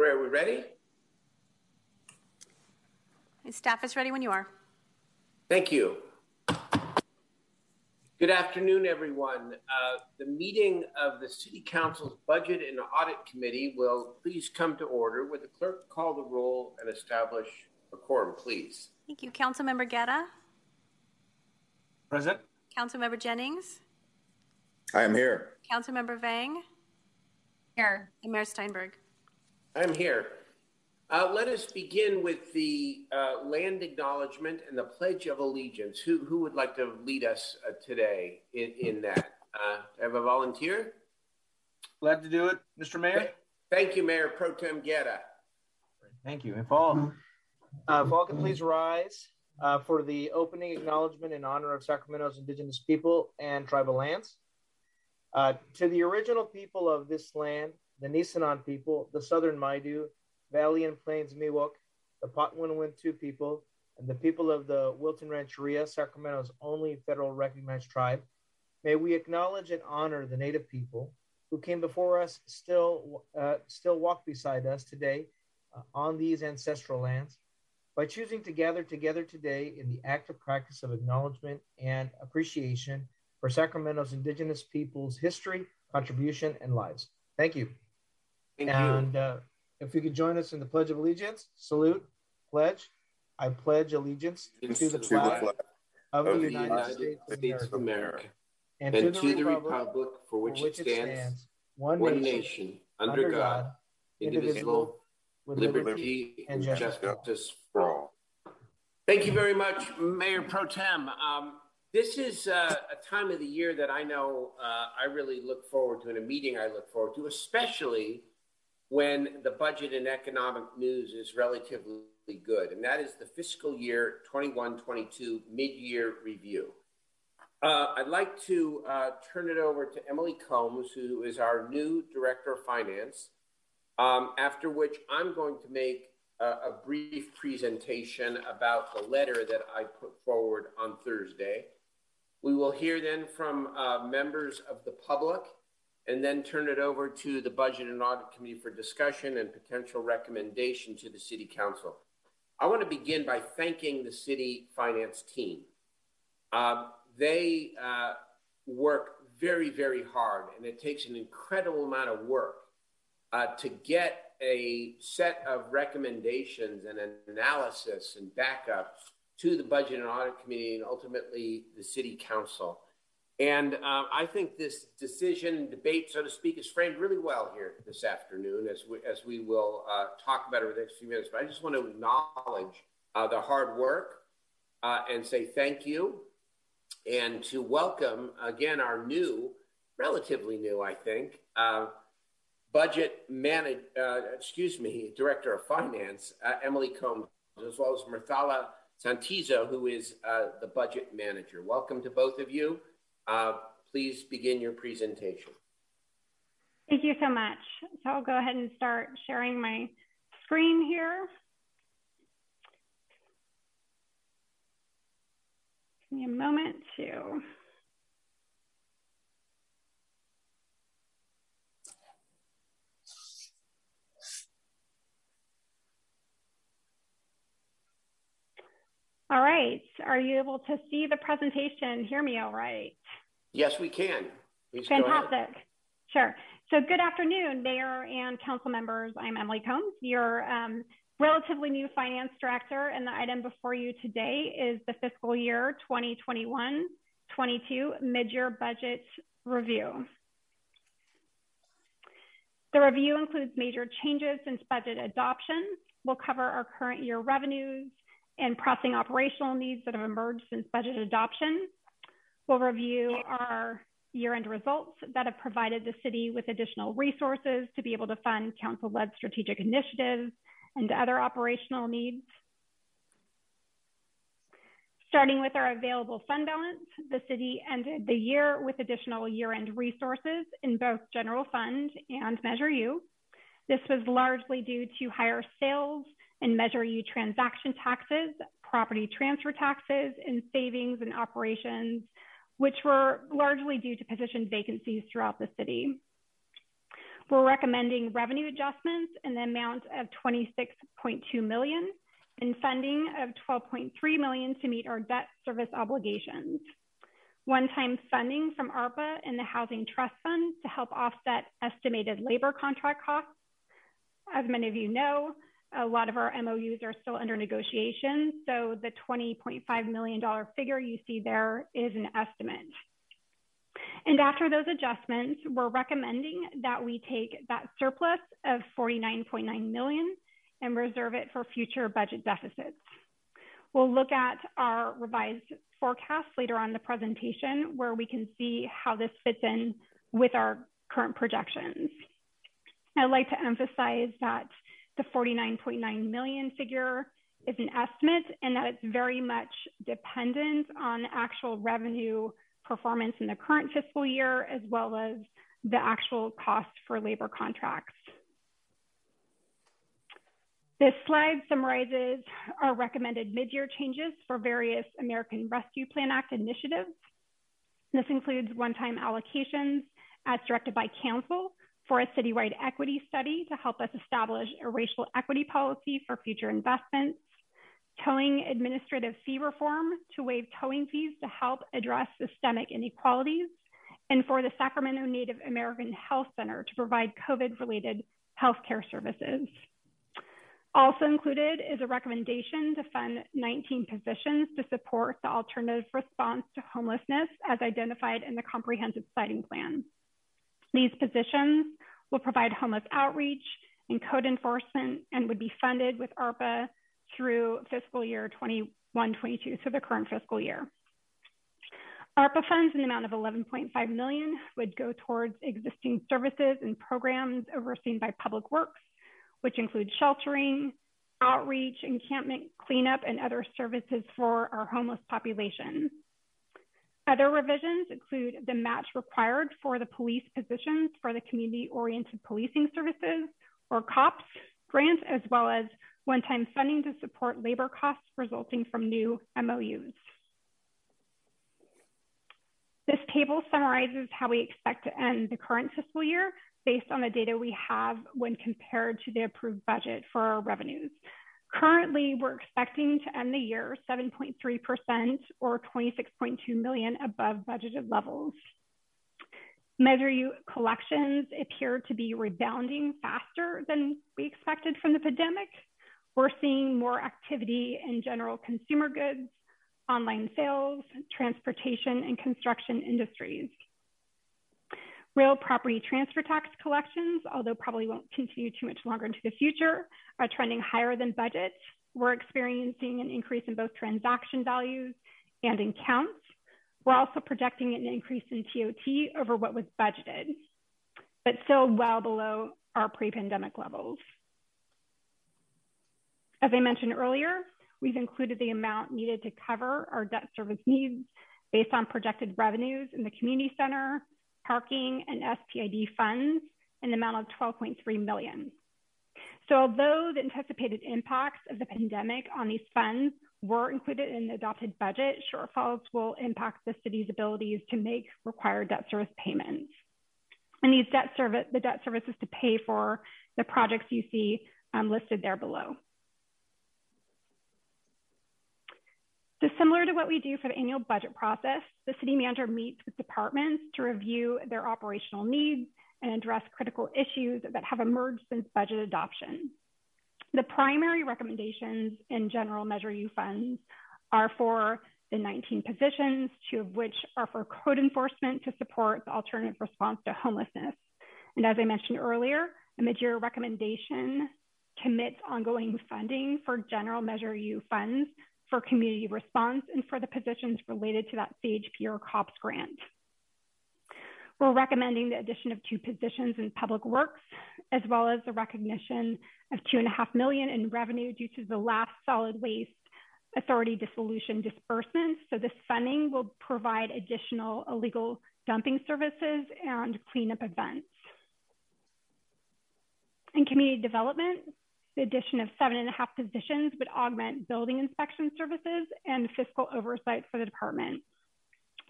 All right, are we ready? Staff is ready when you are. Thank you. Good afternoon, everyone. Uh, the meeting of the City Council's Budget and Audit Committee will please come to order. Would the clerk call the roll and establish a quorum, please? Thank you. Councilmember Guerra, Present. Councilmember Jennings, I am here. Councilmember Vang, Here. and Mayor Steinberg. I'm here. Uh, let us begin with the uh, land acknowledgement and the Pledge of Allegiance. Who, who would like to lead us uh, today in, in that? Uh, have a volunteer? Glad to do it, Mr. Mayor. Thank you, Mayor Pro Tem Guerra. Thank you. If all, uh, if all can please rise uh, for the opening acknowledgement in honor of Sacramento's indigenous people and tribal lands. Uh, to the original people of this land, the Nisenan people, the Southern Maidu, Valley and Plains Miwok, the Patwin people, and the people of the Wilton Rancheria, Sacramento's only federal recognized tribe. May we acknowledge and honor the Native people who came before us, still uh, still walk beside us today uh, on these ancestral lands. By choosing to gather together today in the active practice of acknowledgement and appreciation for Sacramento's indigenous people's history, contribution, and lives. Thank you. Thank and. Uh, if you could join us in the Pledge of Allegiance, salute, pledge. I pledge allegiance to the To flag of the of the United, States, of States of America, America and, and to the republic, for which, it stands, one, one nation, nation, under God, indivisible, with liberty and justice for all. Thank you very much, Mayor Pro Tem. Um, this is uh, a time of the year that I know uh, I really look forward to, and a meeting I look forward to, especially when the budget and economic news is relatively good, and that is the fiscal year 21 22 mid year review. Uh, I'd like to uh, turn it over to Emily Combs, who is our new Director of Finance, um, after which I'm going to make a, a brief presentation about the letter that I put forward on Thursday. We will hear then from uh, members of the public and then turn it over to the Budget and Audit Committee for discussion and potential recommendation to the City Council. I want to begin by thanking the City Finance team. Uh, they uh, work very, very hard, and it takes an incredible amount of work uh, to get a set of recommendations and an analysis and backup to the Budget and Audit Committee and ultimately the City Council. And uh, I think this decision, debate, so to speak, is framed really well here this afternoon as we, as we will uh, talk about it over the next few minutes. But I just want to acknowledge uh, the hard work uh, and say thank you and to welcome again our new, relatively new, I think, uh, budget manage, uh, excuse me, director of finance, Emily Combs, as well as Mirthala Santizo, who is the budget manager. Welcome to both of you. Uh, please begin your presentation. Thank you so much. So I'll go ahead and start sharing my screen here. Give me a moment to All right. Are you able to see the presentation? Hear me all right? Yes, we can. Please Fantastic. Sure. So good afternoon, Mayor and Council members. I'm Emily Combs, your um, relatively new Finance Director, and the item before you today is the fiscal year 2021-22 mid-year budget review. The review includes major changes since budget adoption. We'll cover our current year revenues, and pressing operational needs that have emerged since budget adoption. We'll review our year-end results that have provided the city with additional resources to be able to fund council-led strategic initiatives and other operational needs. Starting with our available fund balance, the city ended the year with additional year-end resources in both general fund and Measure U. This was largely due to higher sales and Measure U transaction taxes, property transfer taxes, and savings and operations, which were largely due to position vacancies throughout the city. We're recommending revenue adjustments in the amount of 26.2 million and funding of 12.3 million to meet our debt service obligations. One-time funding from ARPA and the Housing Trust Fund to help offset estimated labor contract costs. As many of you know, a lot of our MOUs are still under negotiation, so the $20.5 million figure you see there is an estimate. And after those adjustments, we're recommending that we take that surplus of 49.9 million and reserve it for future budget deficits. We'll look at our revised forecast later on in the presentation where we can see how this fits in with our current projections. I'd like to emphasize that the 49.9 million figure is an estimate and that it's very much dependent on actual revenue performance in the current fiscal year as well as the actual cost for labor contracts. This slide summarizes our recommended mid-year changes for various American Rescue Plan Act initiatives. This includes one-time allocations as directed by council for a citywide equity study to help us establish a racial equity policy for future investments, towing administrative fee reform to waive towing fees to help address systemic inequalities, and for the Sacramento Native American Health Center to provide COVID-related healthcare services. Also included is a recommendation to fund 19 positions to support the alternative response to homelessness as identified in the comprehensive siting plan. These positions will provide homeless outreach and code enforcement and would be funded with ARPA through fiscal year 21-22, so the current fiscal year. ARPA funds in the amount of 11.5 million would go towards existing services and programs overseen by Public Works which include sheltering, outreach, encampment cleanup, and other services for our homeless population. Other revisions include the match required for the police positions for the Community-Oriented Policing Services, or COPS, grant, as well as one-time funding to support labor costs resulting from new MOUs. This table summarizes how we expect to end the current fiscal year based on the data we have when compared to the approved budget for our revenues. Currently, we're expecting to end the year 7.3% or 26.2 million above budgeted levels. Measure U collections appear to be rebounding faster than we expected from the pandemic. We're seeing more activity in general consumer goods, online sales, transportation, and construction industries. Real property transfer tax collections, although probably won't continue too much longer into the future, are trending higher than budget. We're experiencing an increase in both transaction values and in counts. We're also projecting an increase in TOT over what was budgeted, but still well below our pre-pandemic levels. As I mentioned earlier, we've included the amount needed to cover our debt service needs based on projected revenues in the community center, parking, and SPID funds in the amount of 12.3 million. So although the anticipated impacts of the pandemic on these funds were included in the adopted budget, shortfalls will impact the city's abilities to make required debt service payments. And these debt service, the debt services to pay for the projects you see um, listed there below. So similar to what we do for the annual budget process, the city manager meets with departments to review their operational needs and address critical issues that have emerged since budget adoption. The primary recommendations in general Measure U funds are for the 19 positions, two of which are for code enforcement to support the alternative response to homelessness. And as I mentioned earlier, a mid-year recommendation commits ongoing funding for general Measure U funds for community response and for the positions related to that CHP or COPS grant. We're recommending the addition of two positions in public works, as well as the recognition of two and a half million in revenue due to the last solid waste authority dissolution disbursements. So this funding will provide additional illegal dumping services and cleanup events. In community development, the addition of seven and a half positions would augment building inspection services and fiscal oversight for the department.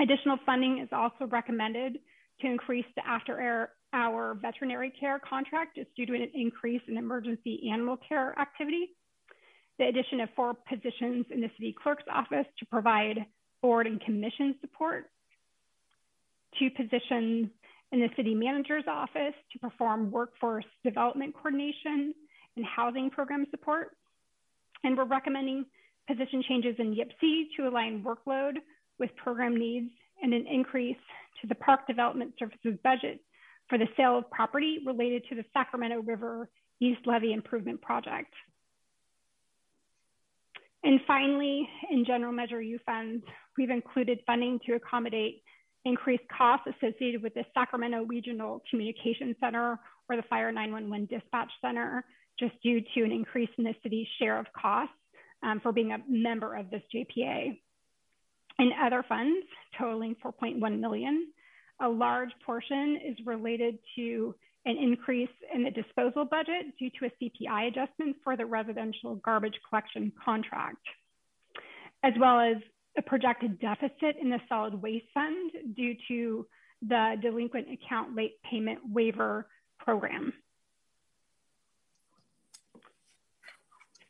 Additional funding is also recommended to increase the after hour veterinary care contract due to an increase in emergency animal care activity. The addition of four positions in the city clerk's office to provide board and commission support. Two positions in the city manager's office to perform workforce development coordination and housing program support. And we're recommending position changes in YPCE to align workload with program needs and an increase to the park development services budget for the sale of property related to the Sacramento River East Levee Improvement Project. And finally, in general measure U funds, we've included funding to accommodate increased costs associated with the Sacramento Regional Communication Center or the Fire 911 Dispatch Center, just due to an increase in the city's share of costs um, for being a member of this JPA. In other funds totaling 4.1 million, a large portion is related to an increase in the disposal budget due to a CPI adjustment for the residential garbage collection contract, as well as a projected deficit in the solid waste fund due to the delinquent account late payment waiver program.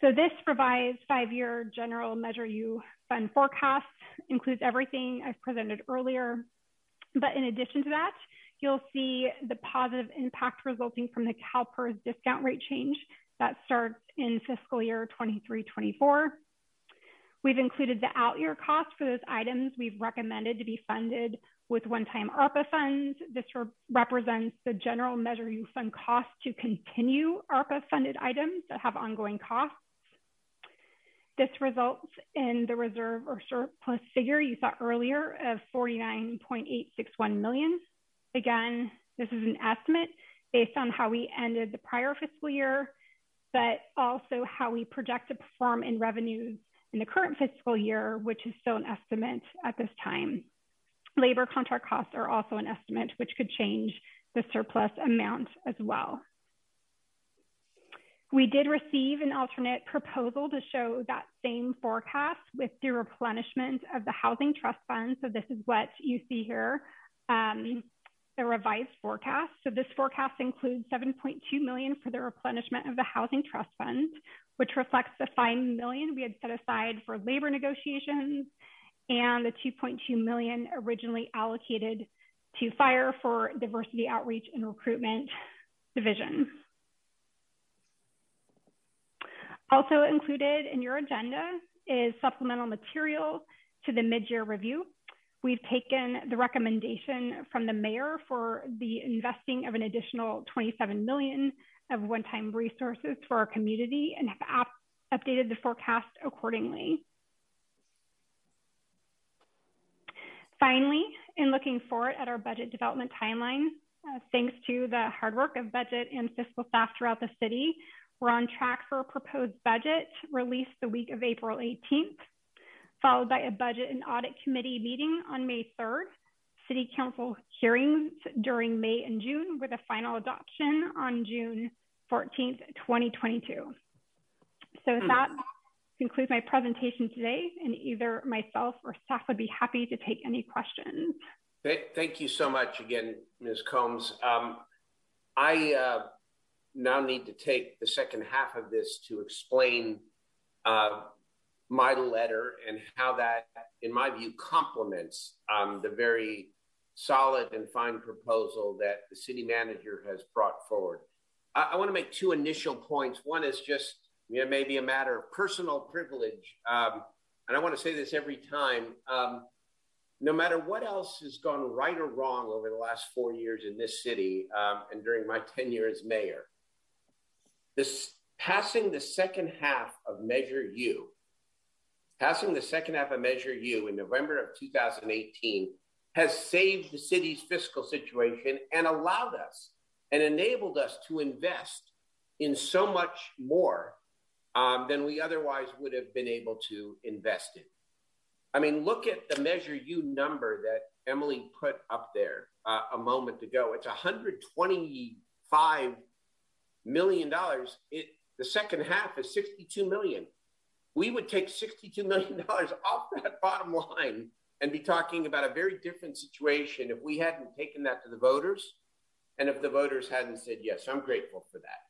So this revised five-year general measure U fund forecast includes everything I've presented earlier. But in addition to that, you'll see the positive impact resulting from the CalPERS discount rate change that starts in fiscal year 23-24. We've included the out year costs for those items we've recommended to be funded with one-time ARPA funds. This re represents the general measure U fund cost to continue ARPA funded items that have ongoing costs. This results in the reserve or surplus figure you saw earlier of 49.861 million. Again, this is an estimate based on how we ended the prior fiscal year, but also how we project to perform in revenues in the current fiscal year, which is still an estimate at this time. Labor contract costs are also an estimate, which could change the surplus amount as well. We did receive an alternate proposal to show that same forecast with the replenishment of the housing trust fund. So this is what you see here, um, the revised forecast. So this forecast includes 7.2 million for the replenishment of the housing trust fund, which reflects the 5 million we had set aside for labor negotiations and the 2.2 million originally allocated to fire for diversity outreach and recruitment division. Also included in your agenda is supplemental material to the mid-year review. We've taken the recommendation from the mayor for the investing of an additional 27 million of one-time resources for our community and have updated the forecast accordingly. Finally, in looking forward at our budget development timeline, uh, thanks to the hard work of budget and fiscal staff throughout the city, we're on track for a proposed budget released the week of April 18th, followed by a budget and audit committee meeting on May 3rd, city council hearings during May and June with a final adoption on June 14th, 2022. So with hmm. that concludes my presentation today and either myself or staff would be happy to take any questions. Thank you so much again, Ms. Combs. Um, I uh, now need to take the second half of this to explain uh, my letter and how that, in my view, complements um, the very solid and fine proposal that the city manager has brought forward. I, I want to make two initial points. One is just you know, maybe a matter of personal privilege. Um, and I want to say this every time. Um, no matter what else has gone right or wrong over the last four years in this city um, and during my tenure as mayor, this passing the second half of Measure U, passing the second half of Measure U in November of 2018 has saved the city's fiscal situation and allowed us and enabled us to invest in so much more um, than we otherwise would have been able to invest in. I mean, look at the Measure U number that Emily put up there uh, a moment ago. It's 125 million dollars, it the second half is 62 million. We would take 62 million dollars off that bottom line and be talking about a very different situation if we hadn't taken that to the voters and if the voters hadn't said yes. I'm grateful for that.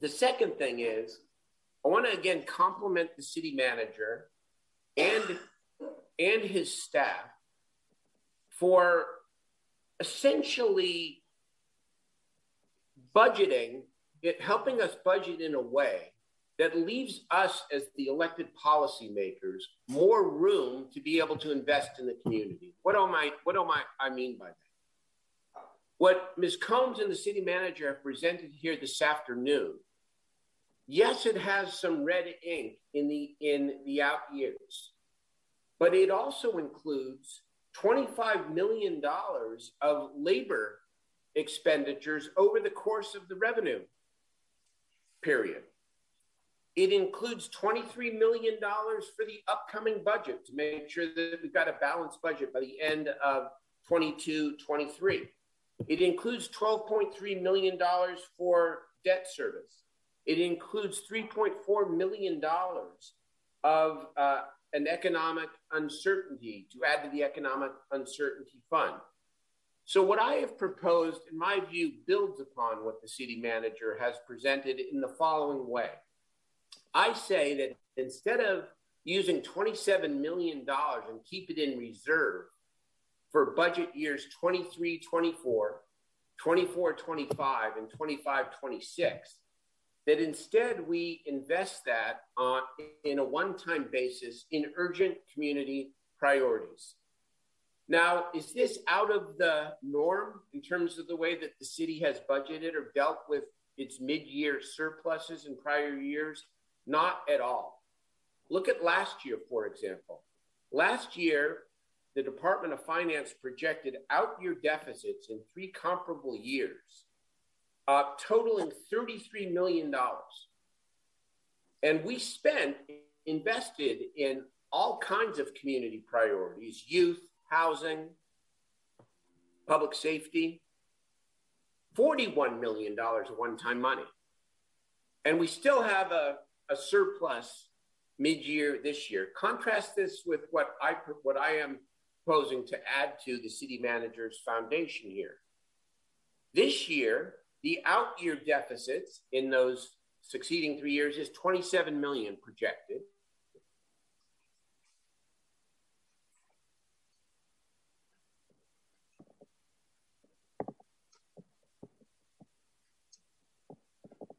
The second thing is, I want to again compliment the city manager and and his staff for essentially budgeting it helping us budget in a way that leaves us as the elected policymakers more room to be able to invest in the community. What am I what am I, I mean by that? What Ms. Combs and the city manager have presented here this afternoon, yes, it has some red ink in the in the out years, but it also includes $25 million of labor expenditures over the course of the revenue period. It includes $23 million for the upcoming budget to make sure that we've got a balanced budget by the end of 22 23. It includes $12.3 million for debt service. It includes $3.4 million of uh, an economic uncertainty to add to the economic uncertainty fund. So, what I have proposed, in my view, builds upon what the city manager has presented in the following way. I say that instead of using $27 million and keep it in reserve for budget years 23 24, 24 25, and 25 26, that instead we invest that on, in a one time basis in urgent community priorities. Now, is this out of the norm in terms of the way that the city has budgeted or dealt with its mid year surpluses in prior years? Not at all. Look at last year, for example. Last year, the Department of Finance projected out year deficits in three comparable years, uh, totaling $33 million. And we spent, invested in all kinds of community priorities youth, housing, public safety, $41 million of one time money. And we still have a, a surplus mid-year this year. Contrast this with what I what I am proposing to add to the city manager's foundation here. This year, the out-year deficits in those succeeding three years is 27 million projected.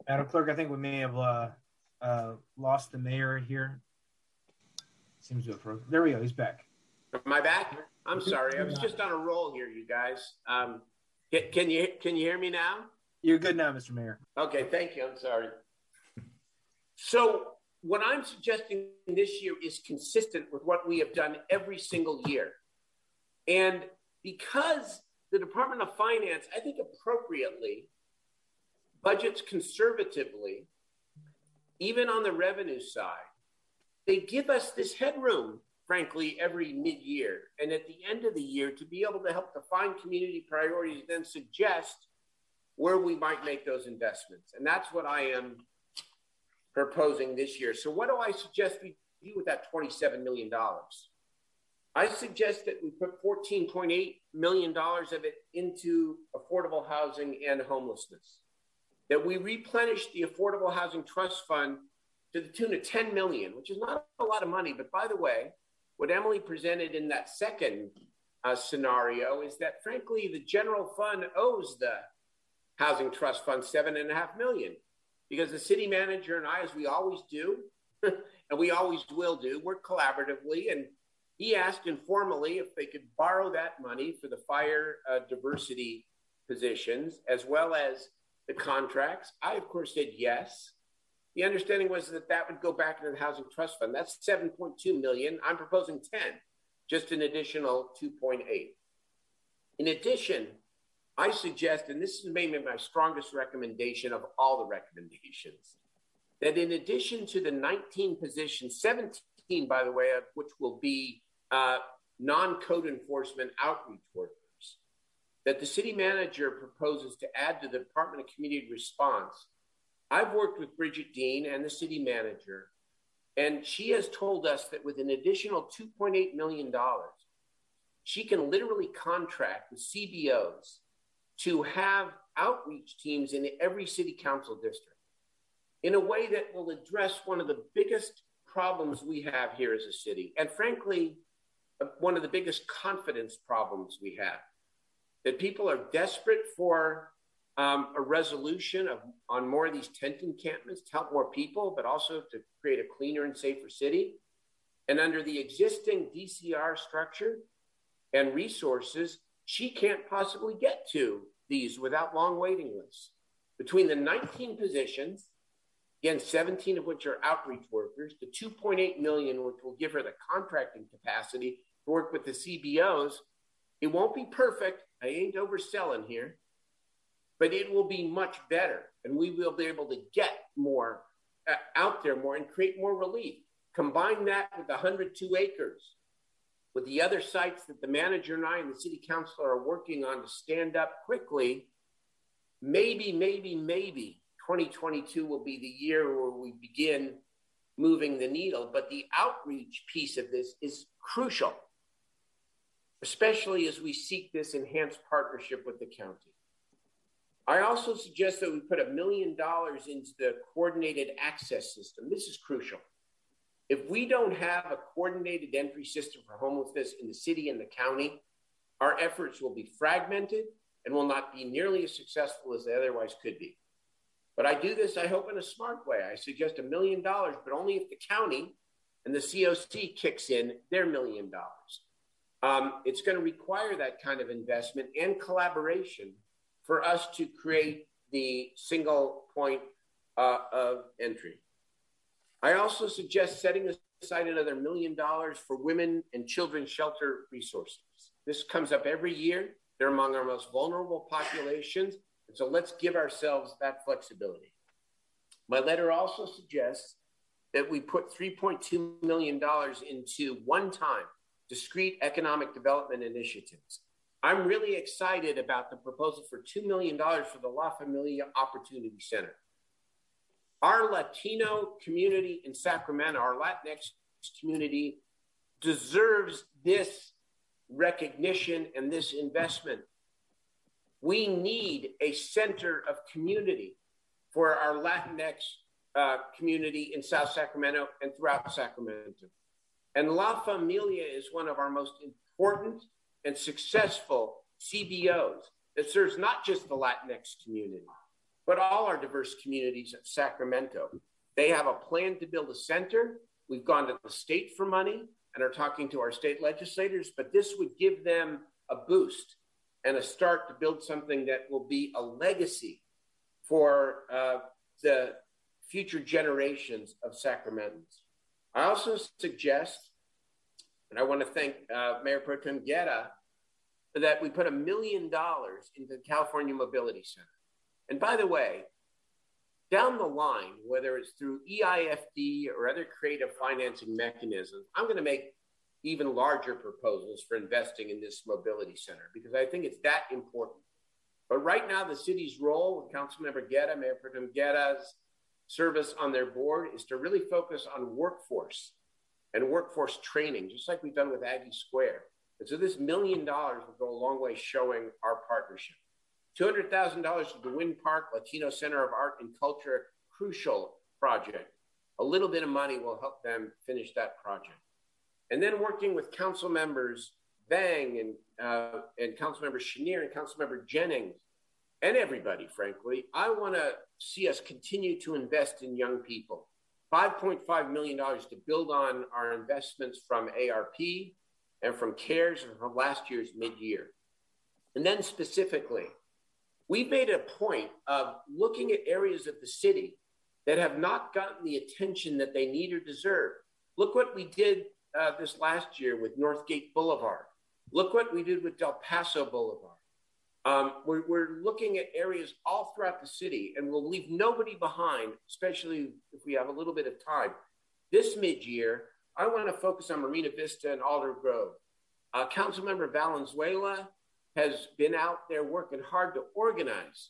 Madam Clerk, I think we may have uh, uh, lost the mayor here. Seems to have frozen. There we go. He's back. Am I back? I'm sorry. I was just on a roll here, you guys. Um, can, can you can you hear me now? You're good now, Mr. Mayor. Okay, thank you. I'm sorry. So what I'm suggesting this year is consistent with what we have done every single year. And because the Department of Finance, I think appropriately, budgets conservatively, even on the revenue side, they give us this headroom, frankly, every mid year. And at the end of the year, to be able to help define community priorities, then suggest where we might make those investments. And that's what I am proposing this year. So, what do I suggest we do with that $27 million? I suggest that we put $14.8 million of it into affordable housing and homelessness that we replenished the Affordable Housing Trust Fund to the tune of 10 million, which is not a lot of money. But by the way, what Emily presented in that second uh, scenario is that frankly, the general fund owes the Housing Trust Fund seven and a half million because the city manager and I, as we always do, and we always will do, work collaboratively. And he asked informally if they could borrow that money for the fire uh, diversity positions as well as the contracts. I, of course, said yes. The understanding was that that would go back into the housing trust fund. That's 7.2 million. I'm proposing 10, just an additional 2.8. In addition, I suggest, and this is maybe my strongest recommendation of all the recommendations, that in addition to the 19 positions, 17, by the way, of which will be uh, non code enforcement outreach workers, that the city manager proposes to add to the Department of Community Response. I've worked with Bridgette Dean and the city manager, and she has told us that with an additional $2.8 million, she can literally contract with CBOs to have outreach teams in every city council district in a way that will address one of the biggest problems we have here as a city, and frankly, one of the biggest confidence problems we have. That people are desperate for um, a resolution of, on more of these tent encampments to help more people, but also to create a cleaner and safer city. And under the existing DCR structure and resources, she can't possibly get to these without long waiting lists. Between the 19 positions, again, 17 of which are outreach workers, the 2.8 million, which will give her the contracting capacity to work with the CBOs, it won't be perfect. I ain't overselling here, but it will be much better. And we will be able to get more uh, out there more and create more relief. Combine that with 102 acres, with the other sites that the manager and I and the city council are working on to stand up quickly. Maybe, maybe, maybe 2022 will be the year where we begin moving the needle. But the outreach piece of this is crucial, especially as we seek this enhanced partnership with the county. I also suggest that we put a million dollars into the coordinated access system. This is crucial. If we don't have a coordinated entry system for homelessness in the city and the county, our efforts will be fragmented and will not be nearly as successful as they otherwise could be. But I do this, I hope, in a smart way. I suggest a million dollars, but only if the county and the COC kicks in their million dollars. Um, it's going to require that kind of investment and collaboration for us to create the single point uh, of entry. I also suggest setting aside another million dollars for women and children shelter resources. This comes up every year. They're among our most vulnerable populations. And so let's give ourselves that flexibility. My letter also suggests that we put $3.2 million into one time discrete economic development initiatives. I'm really excited about the proposal for $2 million for the La Familia Opportunity Center. Our Latino community in Sacramento, our Latinx community, deserves this recognition and this investment. We need a center of community for our Latinx uh, community in South Sacramento and throughout Sacramento. And La Familia is one of our most important and successful CBOs that serves not just the Latinx community, but all our diverse communities of Sacramento. They have a plan to build a center. We've gone to the state for money and are talking to our state legislators, but this would give them a boost and a start to build something that will be a legacy for uh, the future generations of Sacramentans. I also suggest, and I want to thank uh, Mayor Pro Tem Guerra, that we put a million dollars into the California Mobility Center. And by the way, down the line, whether it's through EIFD or other creative financing mechanisms, I'm going to make even larger proposals for investing in this mobility center because I think it's that important. But right now, the city's role with Councilmember Guerra, Mayor Pro Tem Guerra's service on their board is to really focus on workforce and workforce training, just like we've done with Aggie Square. And so this million dollars will go a long way showing our partnership. $200,000 to the Winn Park Latino Center of Art and Culture, crucial project. A little bit of money will help them finish that project. And then working with council members Vang and, uh, and council member Schenirer and council member Jennings and everybody, frankly, I want to see us continue to invest in young people. $5.5 million to build on our investments from ARP and from CARES and from last year's mid year. And then specifically, we've made a point of looking at areas of the city that have not gotten the attention that they need or deserve. Look what we did uh, this last year with Northgate Boulevard. Look what we did with Del Paso Boulevard. Um, we're, we're, looking at areas all throughout the city, and we'll leave nobody behind, especially if we have a little bit of time. This mid year, I want to focus on Marina Vista and Alder Grove. Uh, Councilmember Valenzuela has been out there working hard to organize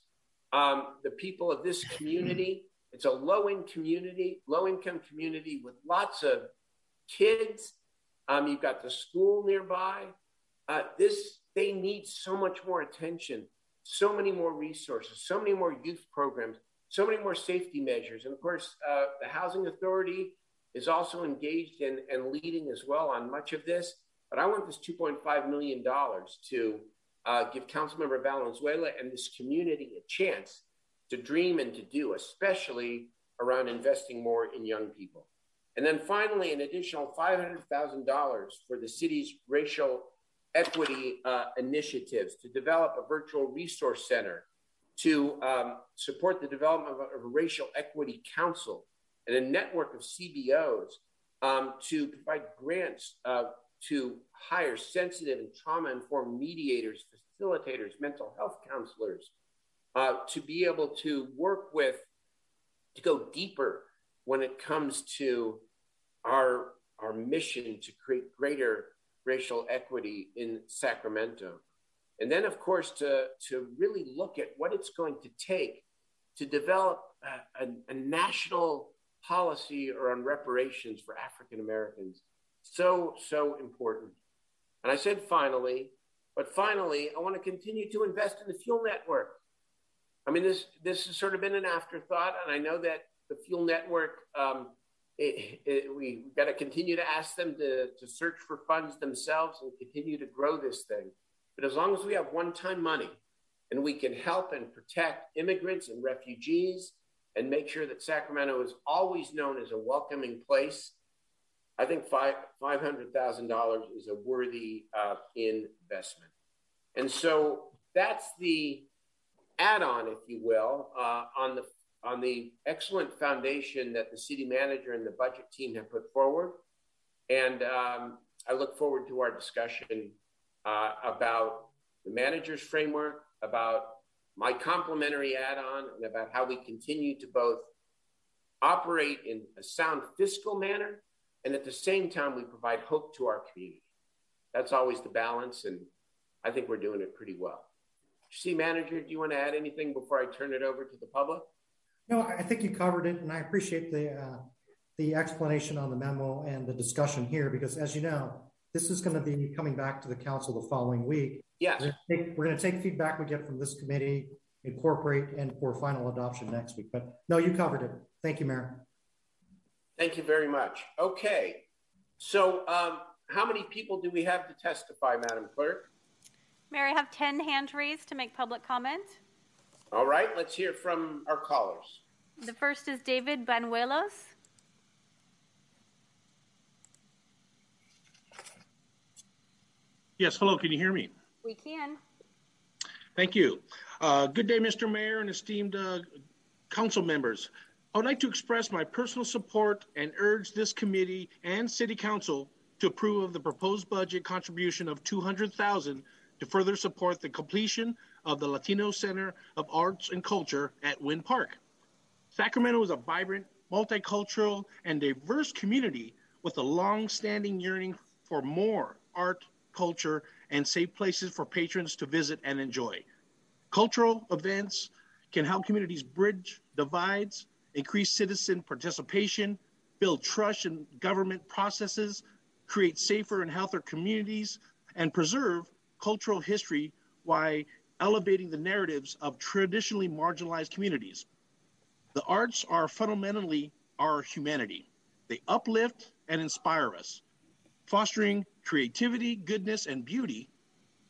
um, the people of this community. It's a low income community, low income community with lots of kids. Um, you've got the school nearby. Uh, this they need so much more attention. so many more resources, so many more youth programs, so many more safety measures. And of course, uh, the Housing Authority is also engaged in, and leading as well on much of this. But I want this $2.5 million to uh, give Councilmember Valenzuela and this community a chance to dream and to do, especially around investing more in young people. And then finally, an additional $500,000 for the city's racial equity uh, initiatives to develop a virtual resource center to um, support the development of a, racial equity council and a network of CBOs um, to provide grants uh, to hire sensitive and trauma informed mediators, facilitators, mental health counselors, uh, to be able to work with, to go deeper when it comes to our, our mission to create greater racial equity in Sacramento. And then, of course, to, to really look at what it's going to take to develop a, a, a national policy around reparations for African Americans. So, so important. And I said finally, but finally, I want to continue to invest in the FUEL network. I mean, this this has sort of been an afterthought, and I know that the FUEL network um, it, it, we, got to continue to ask them to, to search for funds themselves and continue to grow this thing. But as long as we have one time money and we can help and protect immigrants and refugees and make sure that Sacramento is always known as a welcoming place, I think five, $500,000 is a worthy uh, investment. And so that's the add on, if you will, uh, on the on the excellent foundation that the city manager and the budget team have put forward. And um, I look forward to our discussion uh, about the manager's framework, about my complementary add on, and about how we continue to both operate in a sound fiscal manner and at the same time we provide hope to our community. That's always the balance, and I think we're doing it pretty well. City manager, do you want to add anything before I turn it over to the public? No, I think you covered it, and I appreciate the uh, the explanation on the memo and the discussion here because, as you know, this is going to be coming back to the council the following week. Yes, we're going to take, feedback we get from this committee, incorporate, and for final adoption next week. But no, you covered it. Thank you, Mayor. Thank you very much. Okay, so um, how many people do we have to testify, Madam Clerk? Mayor, I have 10 hands raised to make public comment. All right, let's hear from our callers. The first is David Banuelos. Yes, hello, can you hear me? We can. Thank you. Uh, good day, Mr. Mayor and esteemed uh, council members. I would like to express my personal support and urge this committee and city council to approve of the proposed budget contribution of 200,000 to further support the completion of the Latino Center of Arts and Culture at Winn Park. Sacramento is a vibrant, multicultural, and diverse community with a long-standing yearning for more art, culture, and safe places for patrons to visit and enjoy. Cultural events can help communities bridge divides, increase citizen participation, build trust in government processes, create safer and healthier communities, and preserve cultural history while elevating the narratives of traditionally marginalized communities. The arts are fundamentally our humanity. They uplift and inspire us, fostering creativity, goodness, and beauty.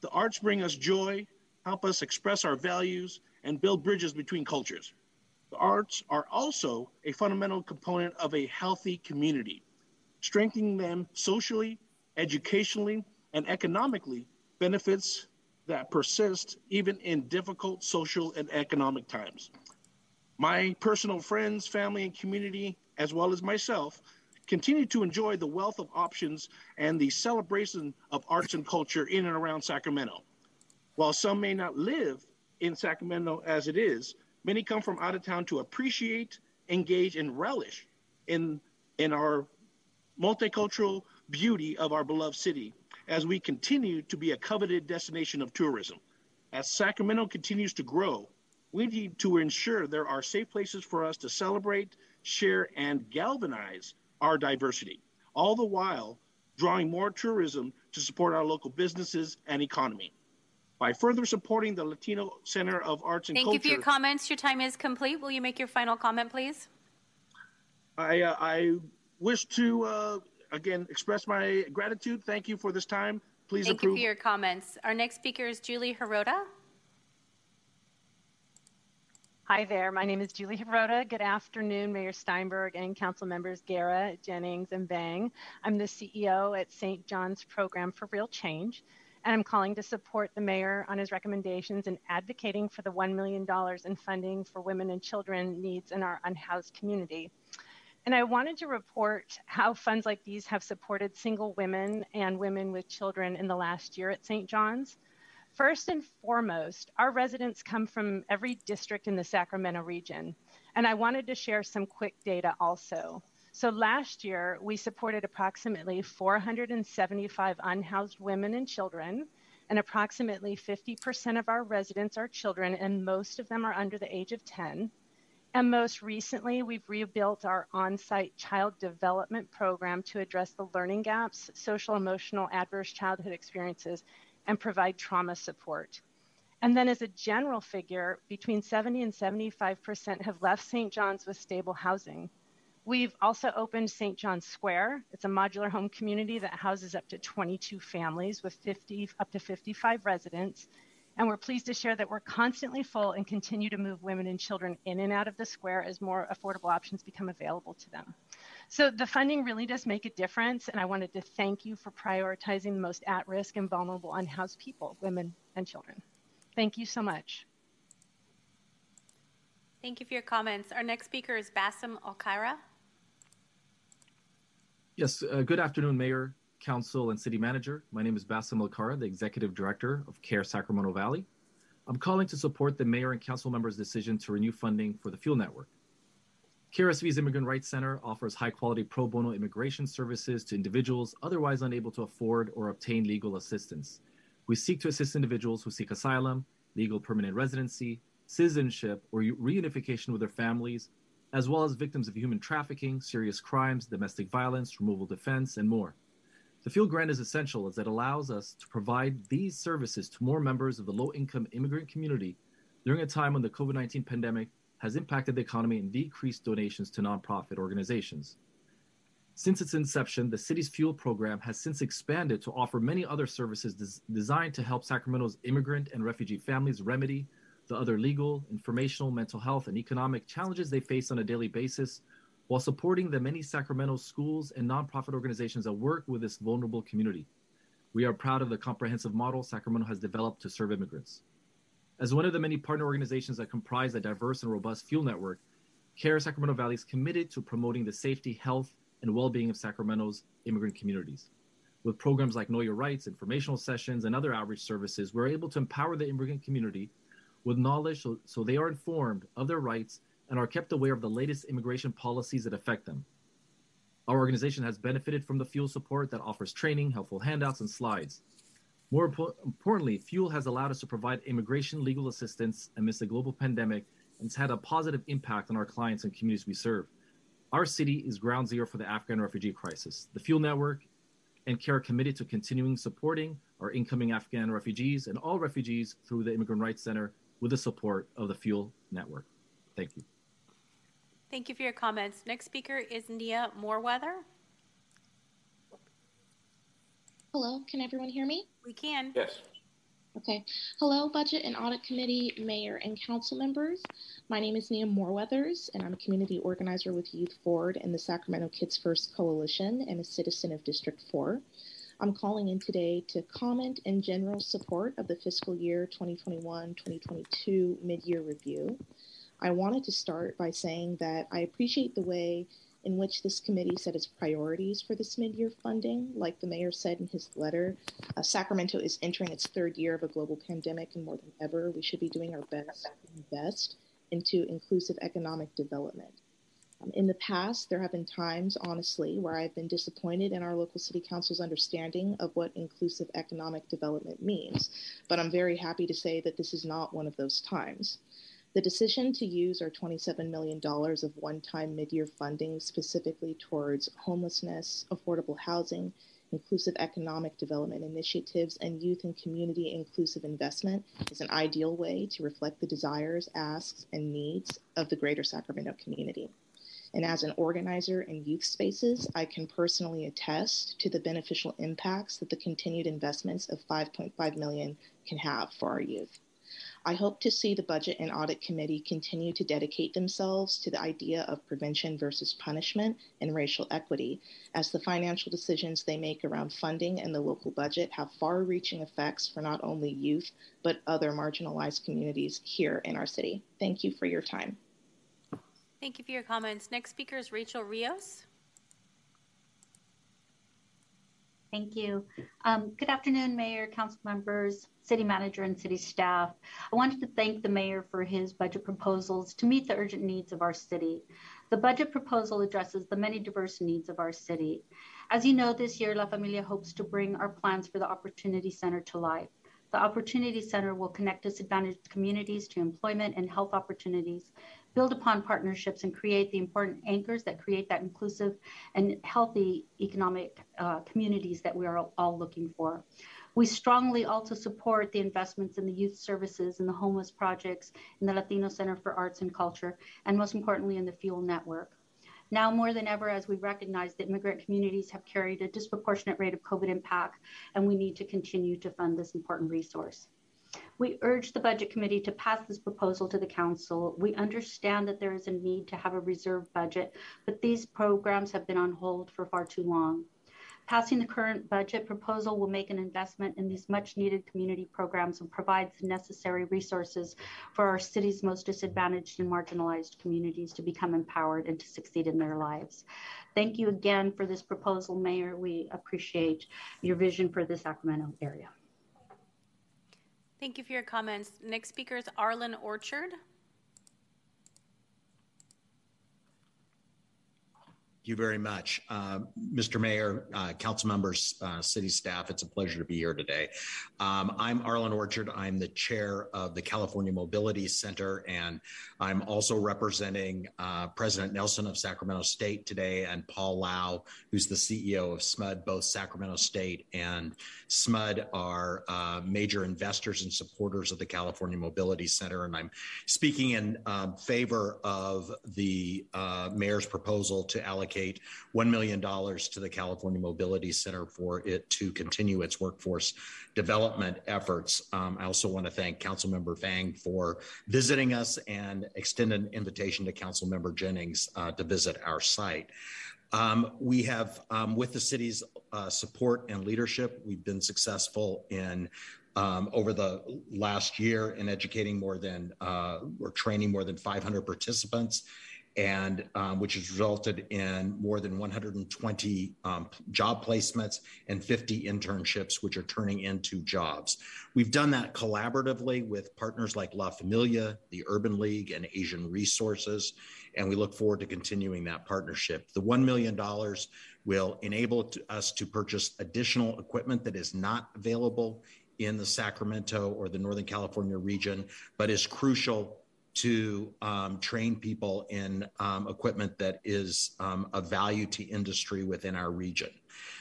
The arts bring us joy, help us express our values, and build bridges between cultures. The arts are also a fundamental component of a healthy community. Strengthening them socially, educationally, and economically benefits that persist even in difficult social and economic times. My personal friends, family, and community, as well as myself, continue to enjoy the wealth of options and the celebration of arts and culture in and around Sacramento. While some may not live in Sacramento as it is, many come from out of town to appreciate, engage, and relish in, in our multicultural beauty of our beloved city as we continue to be a coveted destination of tourism. As Sacramento continues to grow, we need to ensure there are safe places for us to celebrate, share, and galvanize our diversity, all the while drawing more tourism to support our local businesses and economy. by further supporting the Latino Center of Arts and Thank Culture. you for your comments. Your time is complete. Will you make your final comment, please? I, uh, I wish to, uh, again, express my gratitude. Thank you for this time. Please Thank approve. you for your comments. Our next speaker is Julie Hirota. Hi there. My name is Julie Hirota. Good afternoon, Mayor Steinberg and council members Guerra, Jennings, and Vang. I'm the CEO at St. John's Program for Real Change, and I'm calling to support the mayor on his recommendations and advocating for the $1 million in funding for women and children needs in our unhoused community. And I wanted to report how funds like these have supported single women and women with children in the last year at St. John's. First and foremost, our residents come from every district in the Sacramento region. And I wanted to share some quick data also. So last year, we supported approximately 475 unhoused women and children, and approximately 50% of our residents are children, and most of them are under the age of 10. And most recently, we've rebuilt our on site child development program to address the learning gaps, social emotional adverse childhood experiences, and provide trauma support. And then, as a general figure, between 70 and 75% have left St. John's with stable housing. We've also opened St. John's Square. It's a modular home community that houses up to 22 families with 50 up to 55 residents. And we're pleased to share that we're constantly full and continue to move women and children in and out of the square as more affordable options become available to them. So the funding really does make a difference. And I wanted to thank you for prioritizing the most at risk and vulnerable unhoused people, women and children. Thank you so much. Thank you for your comments. Our next speaker is Basim Elkarra. Yes, uh, good afternoon, Mayor, Council, and City Manager. My name is Basim Elkarra, the Executive Director of CAIR Sacramento Valley. I'm calling to support the Mayor and Council members' decision to renew funding for the Fuel Network. CAIR-SV's Immigrant Rights Center offers high quality pro bono immigration services to individuals otherwise unable to afford or obtain legal assistance. We seek to assist individuals who seek asylum, legal permanent residency, citizenship, or reunification with their families, as well as victims of human trafficking, serious crimes, domestic violence, removal defense, and more. The Fuel Grant is essential as it allows us to provide these services to more members of the low income immigrant community during a time when the COVID 19 pandemic has impacted the economy and decreased donations to nonprofit organizations. Since its inception, the city's fuel program has since expanded to offer many other services des- designed to help Sacramento's immigrant and refugee families remedy the other legal, informational, mental health, and economic challenges they face on a daily basis while supporting the many Sacramento schools and nonprofit organizations that work with this vulnerable community. We are proud of the comprehensive model Sacramento has developed to serve immigrants. As one of the many partner organizations that comprise a diverse and robust fuel network, CAIR Sacramento Valley is committed to promoting the safety, health, and well being of Sacramento's immigrant communities. With programs like Know Your Rights, informational sessions, and other outreach services, we're able to empower the immigrant community with knowledge so, so they are informed of their rights and are kept aware of the latest immigration policies that affect them. Our organization has benefited from the Fuel support that offers training, helpful handouts, and slides. More importantly, Fuel has allowed us to provide immigration legal assistance amidst a global pandemic and has had a positive impact on our clients and communities we serve. Our city is ground zero for the Afghan refugee crisis. The Fuel Network and CAIR are committed to continuing supporting our incoming Afghan refugees and all refugees through the Immigrant Rights Center with the support of the Fuel Network. Thank you. Thank you for your comments. Next speaker is Nia Moreweather. Hello, can everyone hear me? We can. Yes. Okay. Hello, Budget and Audit Committee, Mayor, and Council members. My name is Nia Moreweathers, and I'm a community organizer with Youth Forward and the Sacramento Kids First Coalition and a citizen of District 4. I'm calling in today to comment in general support of the fiscal year 2021-2022 mid-year review. I wanted to start by saying that I appreciate the way in which this committee set its priorities for this mid-year funding. Like the mayor said in his letter, uh, Sacramento is entering its third year of a global pandemic, and more than ever, we should be doing our best invest into inclusive economic development. Um, in the past, there have been times, honestly, where I've been disappointed in our local city council's understanding of what inclusive economic development means, but I'm very happy to say that this is not one of those times. The decision to use our $27 million of one time mid year funding specifically towards homelessness, affordable housing, inclusive economic development initiatives, and youth and community inclusive investment is an ideal way to reflect the desires, asks, and needs of the greater Sacramento community. And as an organizer in youth spaces, I can personally attest to the beneficial impacts that the continued investments of 5.5 million can have for our youth. I hope to see the Budget and Audit Committee continue to dedicate themselves to the idea of prevention versus punishment and racial equity, as the financial decisions they make around funding and the local budget have far reaching effects for not only youth, but other marginalized communities here in our city. Thank you for your time. Thank you for your comments. Next speaker is Rachel Rios. Thank you. Um, good afternoon, Mayor, council members, city manager, and city staff. I wanted to thank the mayor for his budget proposals to meet the urgent needs of our city. The budget proposal addresses the many diverse needs of our city. As you know, this year, La Familia hopes to bring our plans for the Opportunity Center to life. The Opportunity Center will connect disadvantaged communities to employment and health opportunities build upon partnerships and create the important anchors that create that inclusive and healthy economic uh, communities that we are all looking for. We strongly also support the investments in the youth services and the homeless projects in the Latino Center for Arts and Culture, and most importantly in the Fuel Network. Now more than ever, as we recognize that immigrant communities have carried a disproportionate rate of COVID impact, and we need to continue to fund this important resource. We urge the Budget Committee to pass this proposal to the Council. We understand that there is a need to have a reserve budget, but these programs have been on hold for far too long. Passing the current budget proposal will make an investment in these much needed community programs and provides the necessary resources for our city's most disadvantaged and marginalized communities to become empowered and to succeed in their lives. Thank you again for this proposal, Mayor. We appreciate your vision for the Sacramento area. Thank you for your comments. Next speaker is Arlen Orchard. You very much. Uh, Mr. Mayor, uh, council members, uh, city staff, it's a pleasure to be here today. Um, I'm Arlen Orchard. I'm the chair of the California Mobility Center, and I'm also representing uh, President Nelsen of Sacramento State today and Paul Lau, who's the CEO of SMUD. Both Sacramento State and SMUD are uh, major investors and supporters of the California Mobility Center, and I'm speaking in um, favor of the uh, mayor's proposal to allocate allocate $1 million to the California Mobility Center for it to continue its workforce development efforts. Um, I also want to thank Councilmember Vang for visiting us and extend an invitation to Councilmember Jennings uh, to visit our site. Um, we have, um, with the city's uh, support and leadership, we've been successful in um, over the last year in educating more than uh, or training more than 500 participants and um, which has resulted in more than 120 um, job placements and 50 internships, which are turning into jobs. We've done that collaboratively with partners like La Familia, the Urban League, and Asian Resources, and we look forward to continuing that partnership. The $1 million will enable us to purchase additional equipment that is not available in the Sacramento or the Northern California region, but is crucial to um, train people in um, equipment that is um, of value to industry within our region.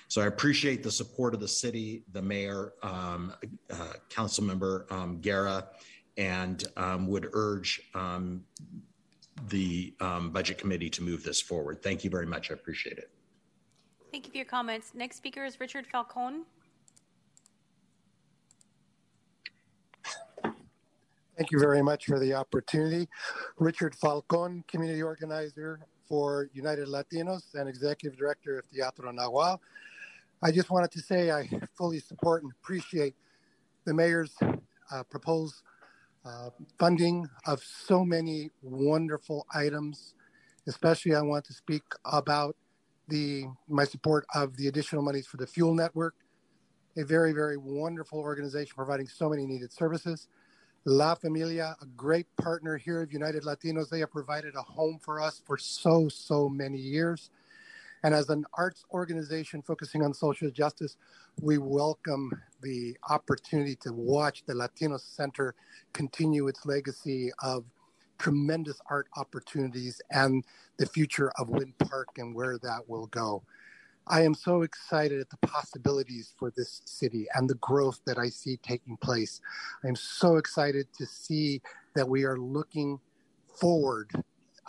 So I appreciate the support of the city, the mayor, um, uh, council member um, Guerra, and um, would urge the budget committee to move this forward. Thank you very much. I appreciate it. Thank you for your comments. Next speaker is Richard Falcone. Thank you very much for the opportunity. Richard Falcon, community organizer for United Latinos and executive director of Teatro Nahual. I just wanted to say I fully support and appreciate the mayor's uh, proposed uh, funding of so many wonderful items. Especially, I want to speak about the my support of the additional monies for the Fuel Network, a very, very wonderful organization providing so many needed services. La Familia, a great partner here of United Latinos. They have provided a home for us for so, so many years. And as an arts organization focusing on social justice, we welcome the opportunity to watch the Latino Center continue its legacy of tremendous art opportunities and the future of Winn Park and where that will go. I am so excited at the possibilities for this city and the growth that I see taking place. I'm so excited to see that we are looking forward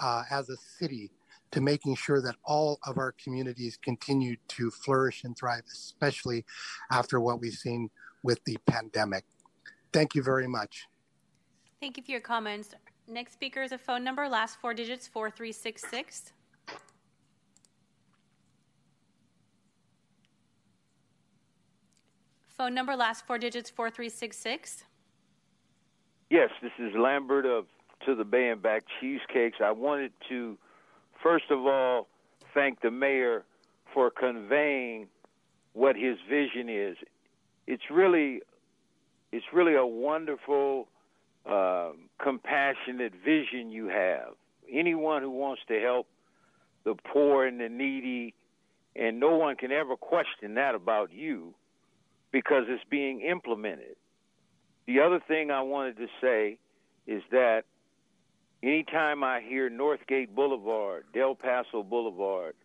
uh, as a city to making sure that all of our communities continue to flourish and thrive, especially after what we've seen with the pandemic. Thank you very much. Thank you for your comments. Next speaker is a phone number, last four digits 4366. Phone number, last four digits 4366. Yes, this is Lambert of To the Bay and Back Cheesecakes. I wanted to, first of all, thank the mayor for conveying what his vision is. It's really, it's really a wonderful, uh, compassionate vision you have. Anyone who wants to help the poor and the needy, and no one can ever question that about you because it's being implemented. The other thing I wanted to say is that anytime I hear Northgate Boulevard, Del Paso Boulevard,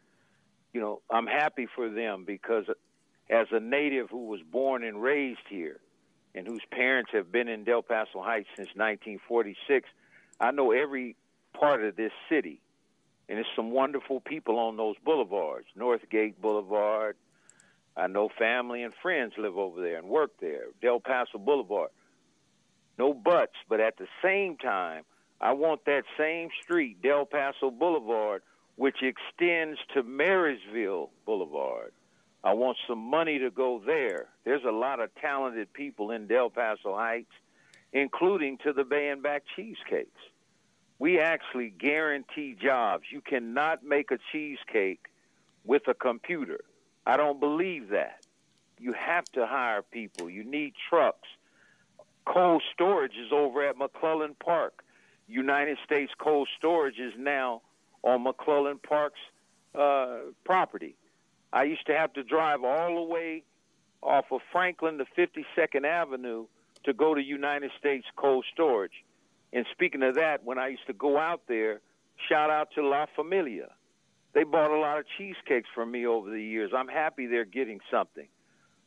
you know, I'm happy for them because as a native who was born and raised here and whose parents have been in Del Paso Heights since 1946, I know every part of this city. And there's some wonderful people on those boulevards Northgate Boulevard, I know family and friends live over there and work there. Del Paso Boulevard. No buts, but at the same time, I want that same street, Del Paso Boulevard, which extends to Marysville Boulevard. I want some money to go there. There's a lot of talented people in Del Paso Heights, including to the Bay and Back Cheesecakes. We actually guarantee jobs. You cannot make a cheesecake with a computer. I don't believe that. You have to hire people. You need trucks. Cold storage is over at McClellan Park. United States Cold Storage is now on McClellan Park's uh, property. I used to have to drive all the way off of Franklin to 52nd Avenue to go to United States Cold Storage. And speaking of that, when I used to go out there, shout out to La Familia. They bought a lot of cheesecakes from me over the years. I'm happy they're getting something.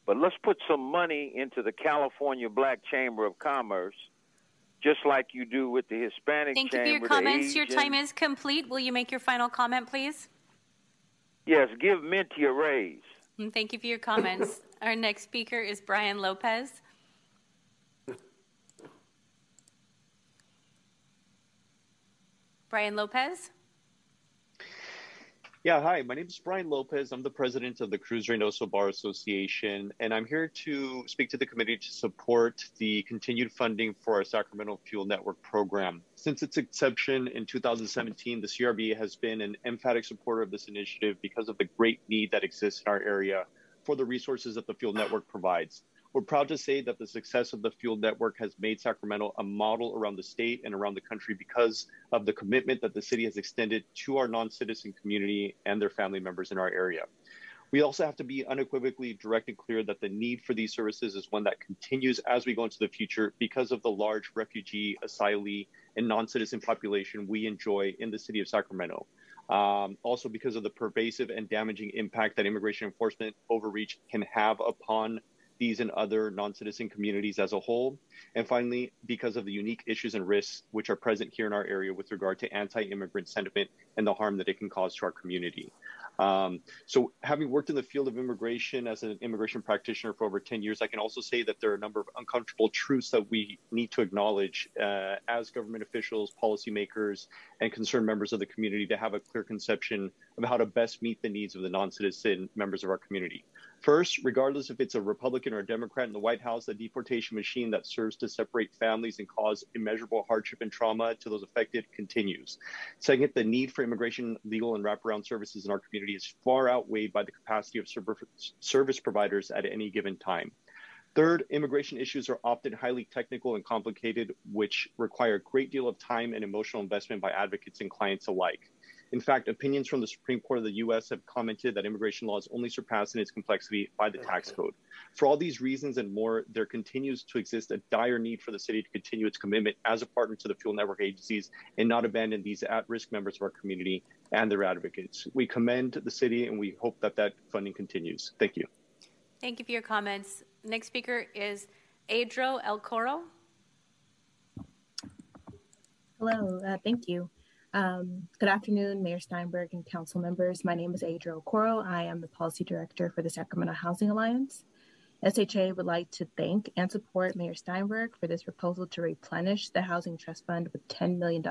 But let's put some money into the California Black Chamber of Commerce, just like you do with the Hispanic Thank Chamber. you for your comments. Your time is complete. Will you make your final comment, please? Yes, give Minty a raise. Mm, thank you for your comments. Our next speaker is Brian Lopez. Brian Lopez. Yeah, hi. My name is Brian Lopez. I'm the president of the Cruz Reynoso Bar Association, and I'm here to speak to the committee to support the continued funding for our Sacramento Fuel Network program. Since its inception in 2017, the CRB has been an emphatic supporter of this initiative because of the great need that exists in our area for the resources that the Fuel Network provides. We're proud to say that the success of the Fuel Network has made Sacramento a model around the state and around the country because of the commitment that the city has extended to our non citizen community and their family members in our area. We also have to be unequivocally direct and clear that the need for these services is one that continues as we go into the future because of the large refugee, asylee, and non citizen population we enjoy in the city of Sacramento. Um, also, because of the pervasive and damaging impact that immigration enforcement overreach can have upon these and other non-citizen communities as a whole. And finally, because of the unique issues and risks which are present here in our area with regard to anti-immigrant sentiment and the harm that it can cause to our community. Um, so having worked in the field of immigration as an immigration practitioner for over 10 years, I can also say that there are a number of uncomfortable truths that we need to acknowledge uh, as government officials, policymakers, and concerned members of the community to have a clear conception of how to best meet the needs of the non-citizen members of our community. First, regardless if it's a Republican or a Democrat in the White House, the deportation machine that serves to separate families and cause immeasurable hardship and trauma to those affected continues. Second, the need for immigration, legal, and wraparound services in our community is far outweighed by the capacity of service providers at any given time. Third, immigration issues are often highly technical and complicated, which require a great deal of time and emotional investment by advocates and clients alike. In fact, opinions from the Supreme Court of the US have commented that immigration law is only surpassed in its complexity by the tax code. For all these reasons and more, there continues to exist a dire need for the city to continue its commitment as a partner to the fuel network agencies and not abandon these at risk members of our community and their advocates. We commend the city and we hope that that funding continues. Thank you. Thank you for your comments. Next speaker is Adro El Coro. Hello, uh, thank you. Um, good afternoon, Mayor Steinberg and council members. My name is Adro Coro. I am the policy director for the Sacramento Housing Alliance. SHA would like to thank and support Mayor Steinberg for this proposal to replenish the Housing Trust Fund with $10 million.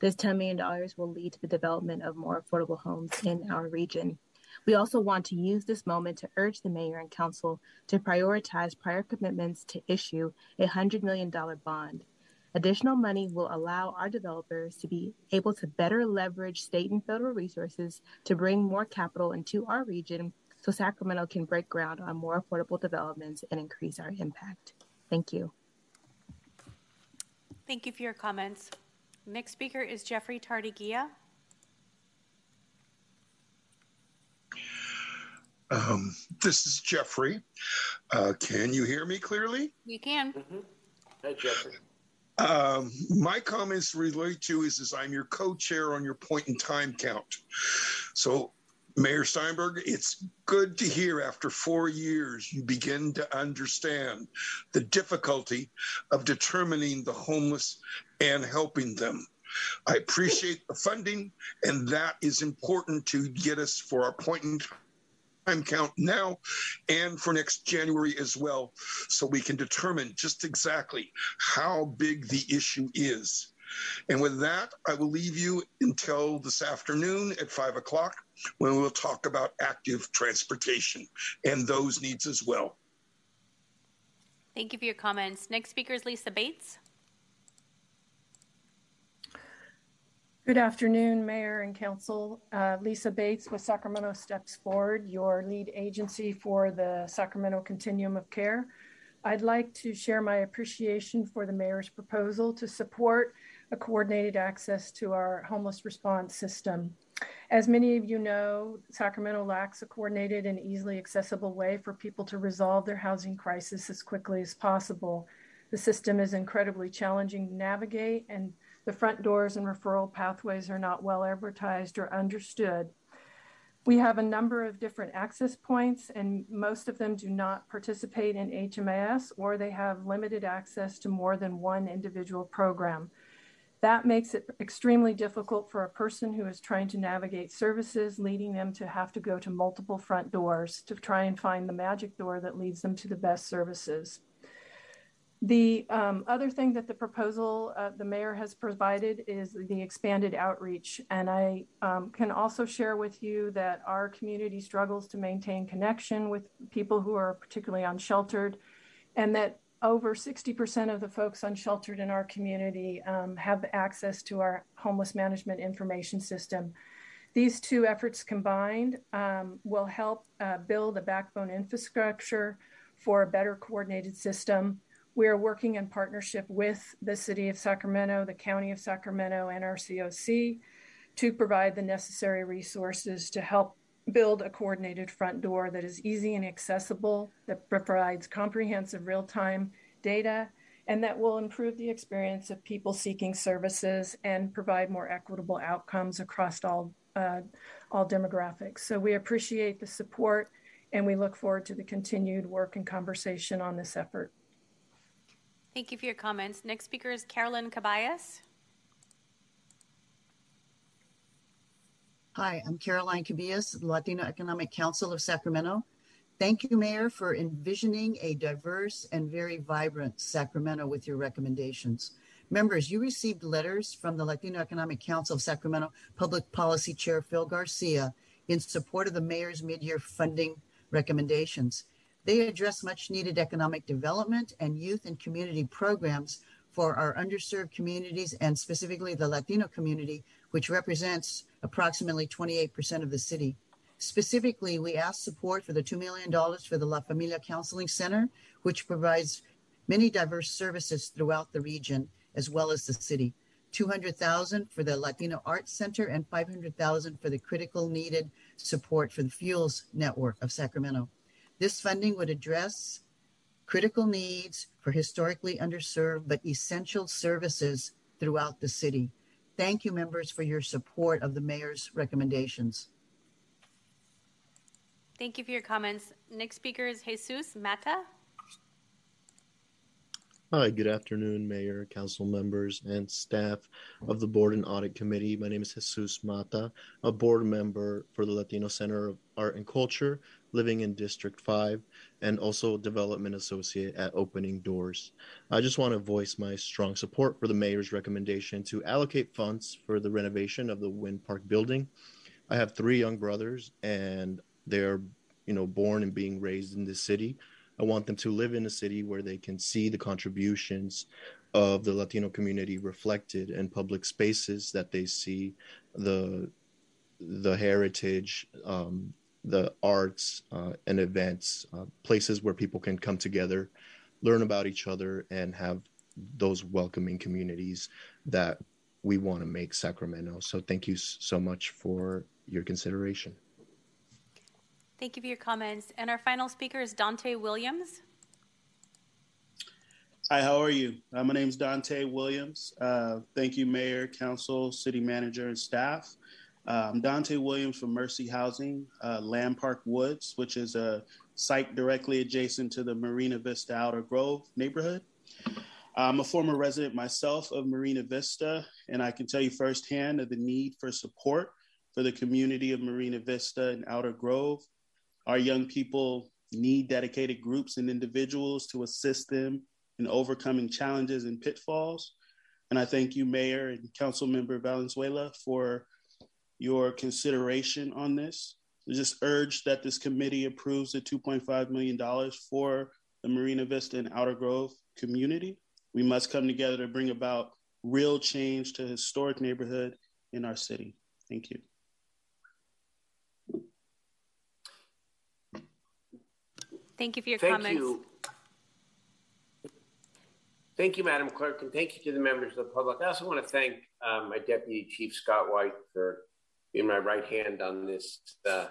This $10 million will lead to the development of more affordable homes in our region. We also want to use this moment to urge the mayor and council to prioritize prior commitments to issue a $100 million bond. Additional money will allow our developers to be able to better leverage state and federal resources to bring more capital into our region so Sacramento can break ground on more affordable developments and increase our impact. Thank you. Thank you for your comments. Next speaker is Jeffrey Tardaguila. Um, this is Jeffrey. Uh, can you hear me clearly? You can. Mm-hmm. Hey, Jeffrey. Um, my comments relate to is, is I'm your co-chair on your point in time count. So Mayor Steinberg, it's good to hear after four years you begin to understand the difficulty of determining the homeless and helping them. I appreciate the funding, and that is important to get us for our point in time count now and for next January as well, so we can determine just exactly how big the issue is. And with that, I will leave you until this afternoon at five o'clock when we'll talk about active transportation and those needs as well. Thank you for your comments. Next speaker is Lisa Bates. Good afternoon, Mayor and Council. Uh, Lisa Bates with Sacramento Steps Forward, your lead agency for the Sacramento Continuum of Care. I'd like to share my appreciation for the Mayor's proposal to support a coordinated access to our homeless response system. As many of you know, Sacramento lacks a coordinated and easily accessible way for people to resolve their housing crisis as quickly as possible. The system is incredibly challenging to navigate, and the front doors and referral pathways are not well advertised or understood. We have a number of different access points, and most of them do not participate in HMIS or they have limited access to more than one individual program. That makes it extremely difficult for a person who is trying to navigate services, leading them to have to go to multiple front doors to try and find the magic door that leads them to the best services. The um, other thing that the proposal uh, the mayor has provided is the expanded outreach. And I um, can also share with you that our community struggles to maintain connection with people who are particularly unsheltered, and that over 60% of the folks unsheltered in our community um, have access to our homeless management information system. These two efforts combined um, will help uh, build a backbone infrastructure for a better coordinated system. We are working in partnership with the City of Sacramento, the County of Sacramento, and our COC to provide the necessary resources to help build a coordinated front door that is easy and accessible, that provides comprehensive real time data, and that will improve the experience of people seeking services and provide more equitable outcomes across all, uh, all demographics. So we appreciate the support and we look forward to the continued work and conversation on this effort. Thank you for your comments. Next speaker is Carolyn Cabayas. Hi, I'm Caroline Cabillas, Latino Economic Council of Sacramento. Thank you, Mayor, for envisioning a diverse and very vibrant Sacramento with your recommendations. Members, you received letters from the Latino Economic Council of Sacramento Public Policy Chair Phil Garcia in support of the Mayor's mid-year funding recommendations. They address much needed economic development and youth and community programs for our underserved communities and specifically the Latino community, which represents approximately 28% of the city. Specifically, we ask support for the $2 million for the La Familia Counseling Center, which provides many diverse services throughout the region as well as the city. 200,000 for the Latino Arts Center and 500,000 for the critical needed support for the Fuels Network of Sacramento. This funding would address critical needs for historically underserved but essential services throughout the city. Thank you, members, for your support of the mayor's recommendations. Thank you for your comments. Next speaker is Jesus Mata. Hi, good afternoon, Mayor, Council members, and staff of the Board and Audit Committee. My name is Jesus Mata, a board member for the Latino Center of Art and Culture, living in District 5, and also Development Associate at Opening Doors. I just want to voice my strong support for the Mayor's recommendation to allocate funds for the renovation of the Winn Park building. I have three young brothers, and they're you know born and being raised in this city I want them to live in a city where they can see the contributions of the Latino community reflected in public spaces that they see the the heritage, um, the arts uh, and events, uh, places where people can come together, learn about each other, and have those welcoming communities that we want to make Sacramento. So thank you so much for your consideration. Thank you for your comments. And our final speaker is Dante Williams. Hi, how are you? Uh, my name is Dante Williams. Uh, thank you, Mayor, Council, City Manager, and staff. I'm Dante Williams from Mercy Housing, uh, Land Park Woods, which is a site directly adjacent to the Marina Vista Alder Grove neighborhood. I'm a former resident myself of Marina Vista, and I can tell you firsthand of the need for support for the community of Marina Vista and Alder Grove our young people need dedicated groups and individuals to assist them in overcoming challenges and pitfalls. And I thank you, Mayor and Council Member Valenzuela, for your consideration on this. I just urge that this committee approves the $2.5 million for the Marina Vista and Alder Grove community. We must come together to bring about real change to historic neighborhood in our city. Thank you. Thank you for your thank comments. You. Thank you, Madam Clerk, and thank you to the members of the public. I also want to thank um, my Deputy Chief Scott White for being my right hand on this uh,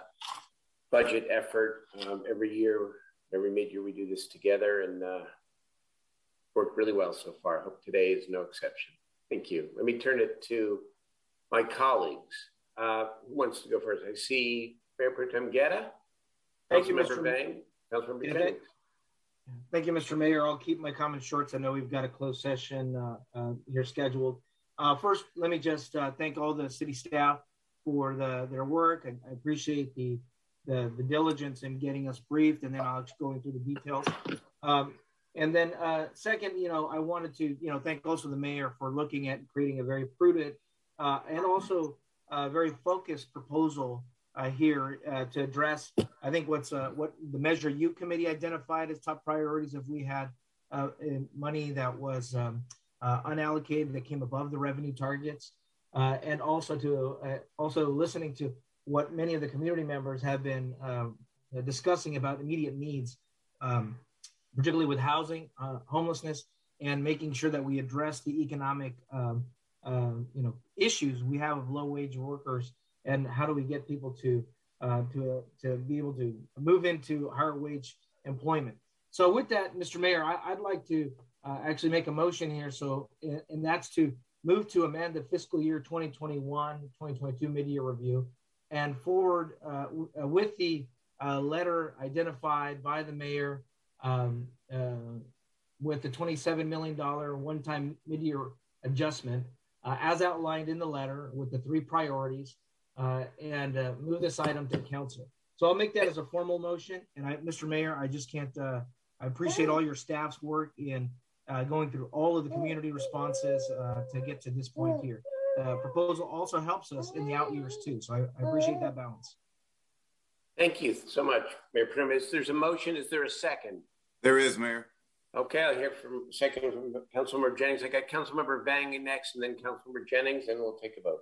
budget effort. Um, every year, every mid-year, we do this together, and uh, worked really well so far. I hope today is no exception. Thank you. Let me turn it to my colleagues. Uh, who wants to go first? I see Mayor Pro Tem Guerra. Thank you, Mr. Bang. Councilmember Yeah, Jennings. Thank you, Mr. Mayor. I'll keep my comments short. I know we've got a closed session uh, uh, here scheduled. Uh, first, let me just uh, thank all the city staff for the, their work. I, I appreciate the, the, the diligence in getting us briefed, and then I'll go into the details. Um, and then, uh, second, you know, I wanted to, you know, thank also the mayor for looking at creating a very prudent uh, and also a very focused proposal uh, here uh, to address, I think, what's uh, what the Measure U committee identified as top priorities if we had money that was um, unallocated that came above the revenue targets, uh, and also to also listening to what many of the community members have been um, discussing about immediate needs, um, particularly with housing, homelessness, and making sure that we address the economic, um, you know, issues we have of low wage workers and how do we get people to uh, to to be able to move into higher wage employment. So with that, Mr. Mayor, I, would like to uh, actually make a motion here. So and that's to move to amend the fiscal year 2021-2022 mid-year review and forward uh, uh with the uh, letter identified by the mayor um, uh, with the $27 million one-time mid-year adjustment as outlined in the letter with the three priorities uh, and uh, move this item to council. So I'll make that as a formal motion. And I, Mr. Mayor, I just can't, uh, I appreciate all your staff's work in uh, going through all of the community responses uh, to get to this point here. The proposal also helps us in the out years too. So I, I appreciate that balance. Thank you so much, Mayor Pro Tem. There's a motion. Is there a second? There is, Mayor. Okay, I'll hear from second from Councilmember Jennings. I got Councilmember Vang next, and then Councilmember Jennings, and we'll take a vote.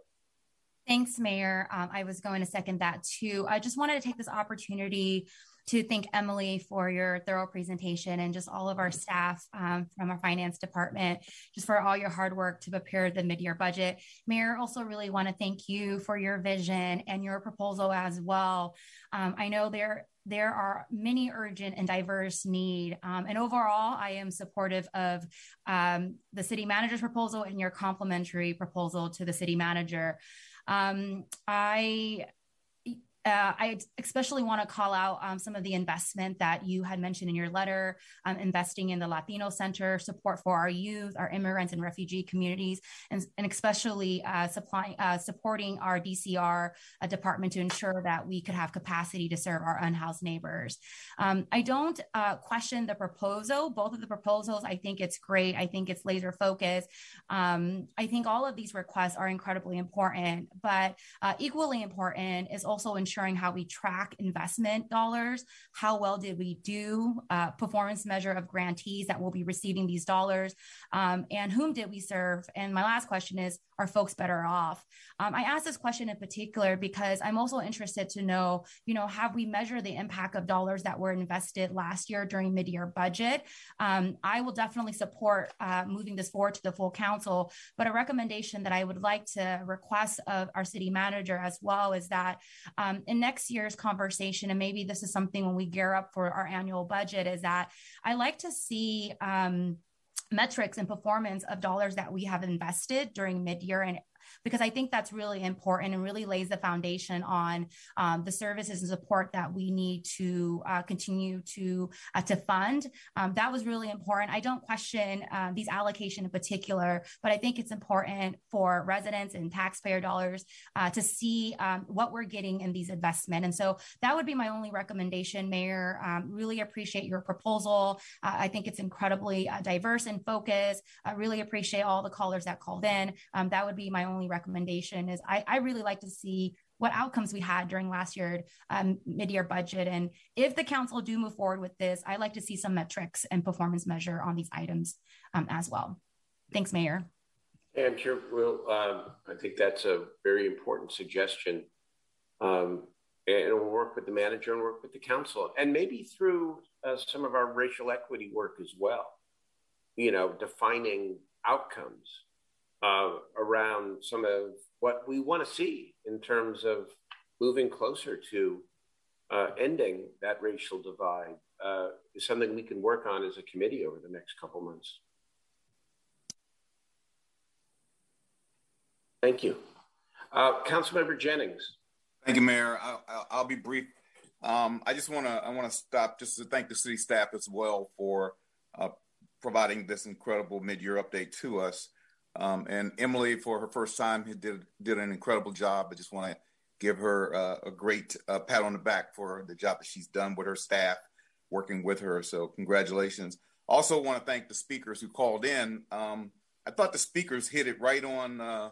Thanks, Mayor. Um, I was going to second that too. I just wanted to take this opportunity to thank Emily for your thorough presentation and just all of our staff um, from our finance department, just for all your hard work to prepare the mid-year budget. Mayor, also really want to thank you for your vision and your proposal as well. Um, I know there there are many urgent and diverse need. Um, and overall, I am supportive of um, the city manager's proposal and your complimentary proposal to the city manager. Um, I uh, I especially want to call out um, some of the investment that you had mentioned in your letter, um, investing in the Latino Center, support for our youth, our immigrants and refugee communities, and, and especially uh, supplying, uh, supporting our DCR uh, department to ensure that we could have capacity to serve our unhoused neighbors. Um, I don't uh, question the proposal. Both of the proposals, I think it's great. I think it's laser focused. Um, I think all of these requests are incredibly important, but uh, equally important is also ensuring ensuring how we track investment dollars. How well did we do? Uh, performance measure of grantees that will be receiving these dollars, um, and whom did we serve? And my last question is: Are folks better off? Um, I ask this question in particular because I'm also interested to know, you know, have we measured the impact of dollars that were invested last year during mid-year budget? Um, I will definitely support uh, moving this forward to the full council, but a recommendation that I would like to request of our city manager as well is that um, in next year's conversation, and maybe this is something when we gear up for our annual budget, is that I like to see um, metrics and performance of dollars that we have invested during mid-year and because I think that's really important and really lays the foundation on um, the services and support that we need to uh, continue to uh, to fund. Um, that was really important. I don't question uh, these allocation in particular, but I think it's important for residents and taxpayer dollars uh, to see um, what we're getting in these investment. And so that would be my only recommendation, Mayor. Um, really appreciate your proposal. Uh, I think it's incredibly uh, diverse and focused. I really appreciate all the callers that called in. Um, that would be my only recommendation is I, I really like to see what outcomes we had during last year's um, mid-year budget. And if the council do move forward with this, I like to see some metrics and performance measure on these items um, as well. Thanks, Mayor. And sure, well, um, I think that's a very important suggestion. Um, and we'll work with the manager and work with the council, and maybe through uh, some of our racial equity work as well. You know, defining outcomes uh, around some of what we want to see in terms of moving closer to uh, ending that racial divide uh, is something we can work on as a committee over the next couple months. Thank you. Uh, Councilmember Jennings. Thank you, Mayor. I, will be brief. Um, I just want to I want to stop just to thank the city staff as well for uh, providing this incredible mid-year update to us. Um, and Emily, for her first time, did did an incredible job. I just want to give her uh, a great uh, pat on the back for the job that she's done with her staff, working with her. So congratulations. Also, want to thank the speakers who called in. Um, I thought the speakers hit it right on uh,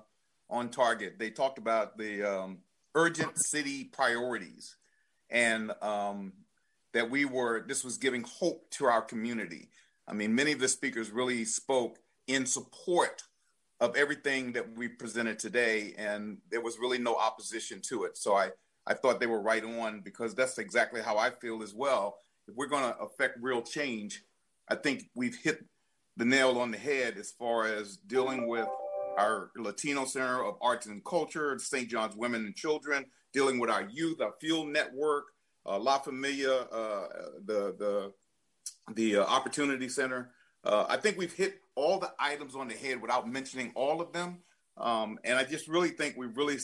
on target. They talked about the um, urgent city priorities, and um, that we were. This was giving hope to our community. I mean, many of the speakers really spoke in support of everything that we presented today, and there was really no opposition to it. So I, I thought they were right on because that's exactly how I feel as well. If we're going to affect real change, I think we've hit the nail on the head as far as dealing with our Latino Center of Arts and Culture, St. John's Women and Children, dealing with our youth, our Fuel Network, uh, La Familia, uh, the the the uh, Opportunity Center. Uh, I think we've hit all the items on the head without mentioning all of them. Um, and I just really think we really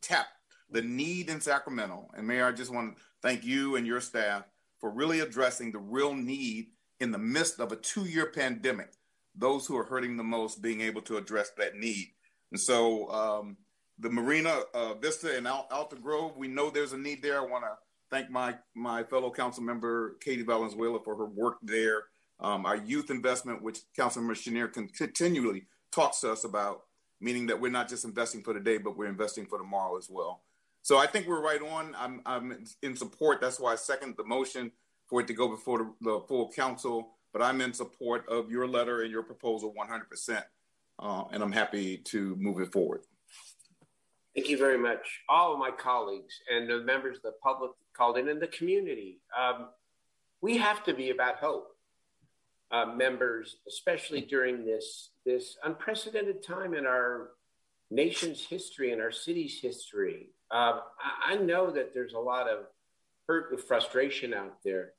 tapped the need in Sacramento. And Mayor, I just want to thank you and your staff for really addressing the real need in the midst of a two year pandemic. Those who are hurting the most being able to address that need. And so, um, the Marina uh, Vista and Al- Alder Grove, we know there's a need there. I want to thank my my fellow council member Katie Valenzuela for her work there um, our youth investment, which Councilmember Schenirer continually talks to us about, meaning that we're not just investing for today, but we're investing for tomorrow as well. So I think we're right on. I'm, I'm in support. That's why I second the motion for it to go before the, the full council. But I'm in support of your letter and your proposal 100%. Uh, and I'm happy to move it forward. Thank you very much. All of my colleagues and the members of the public called in and the community. Um, we have to be about hope. Uh, members, especially during this, this unprecedented time in our nation's history and our city's history. Uh, I, I know that there's a lot of hurt and frustration out there.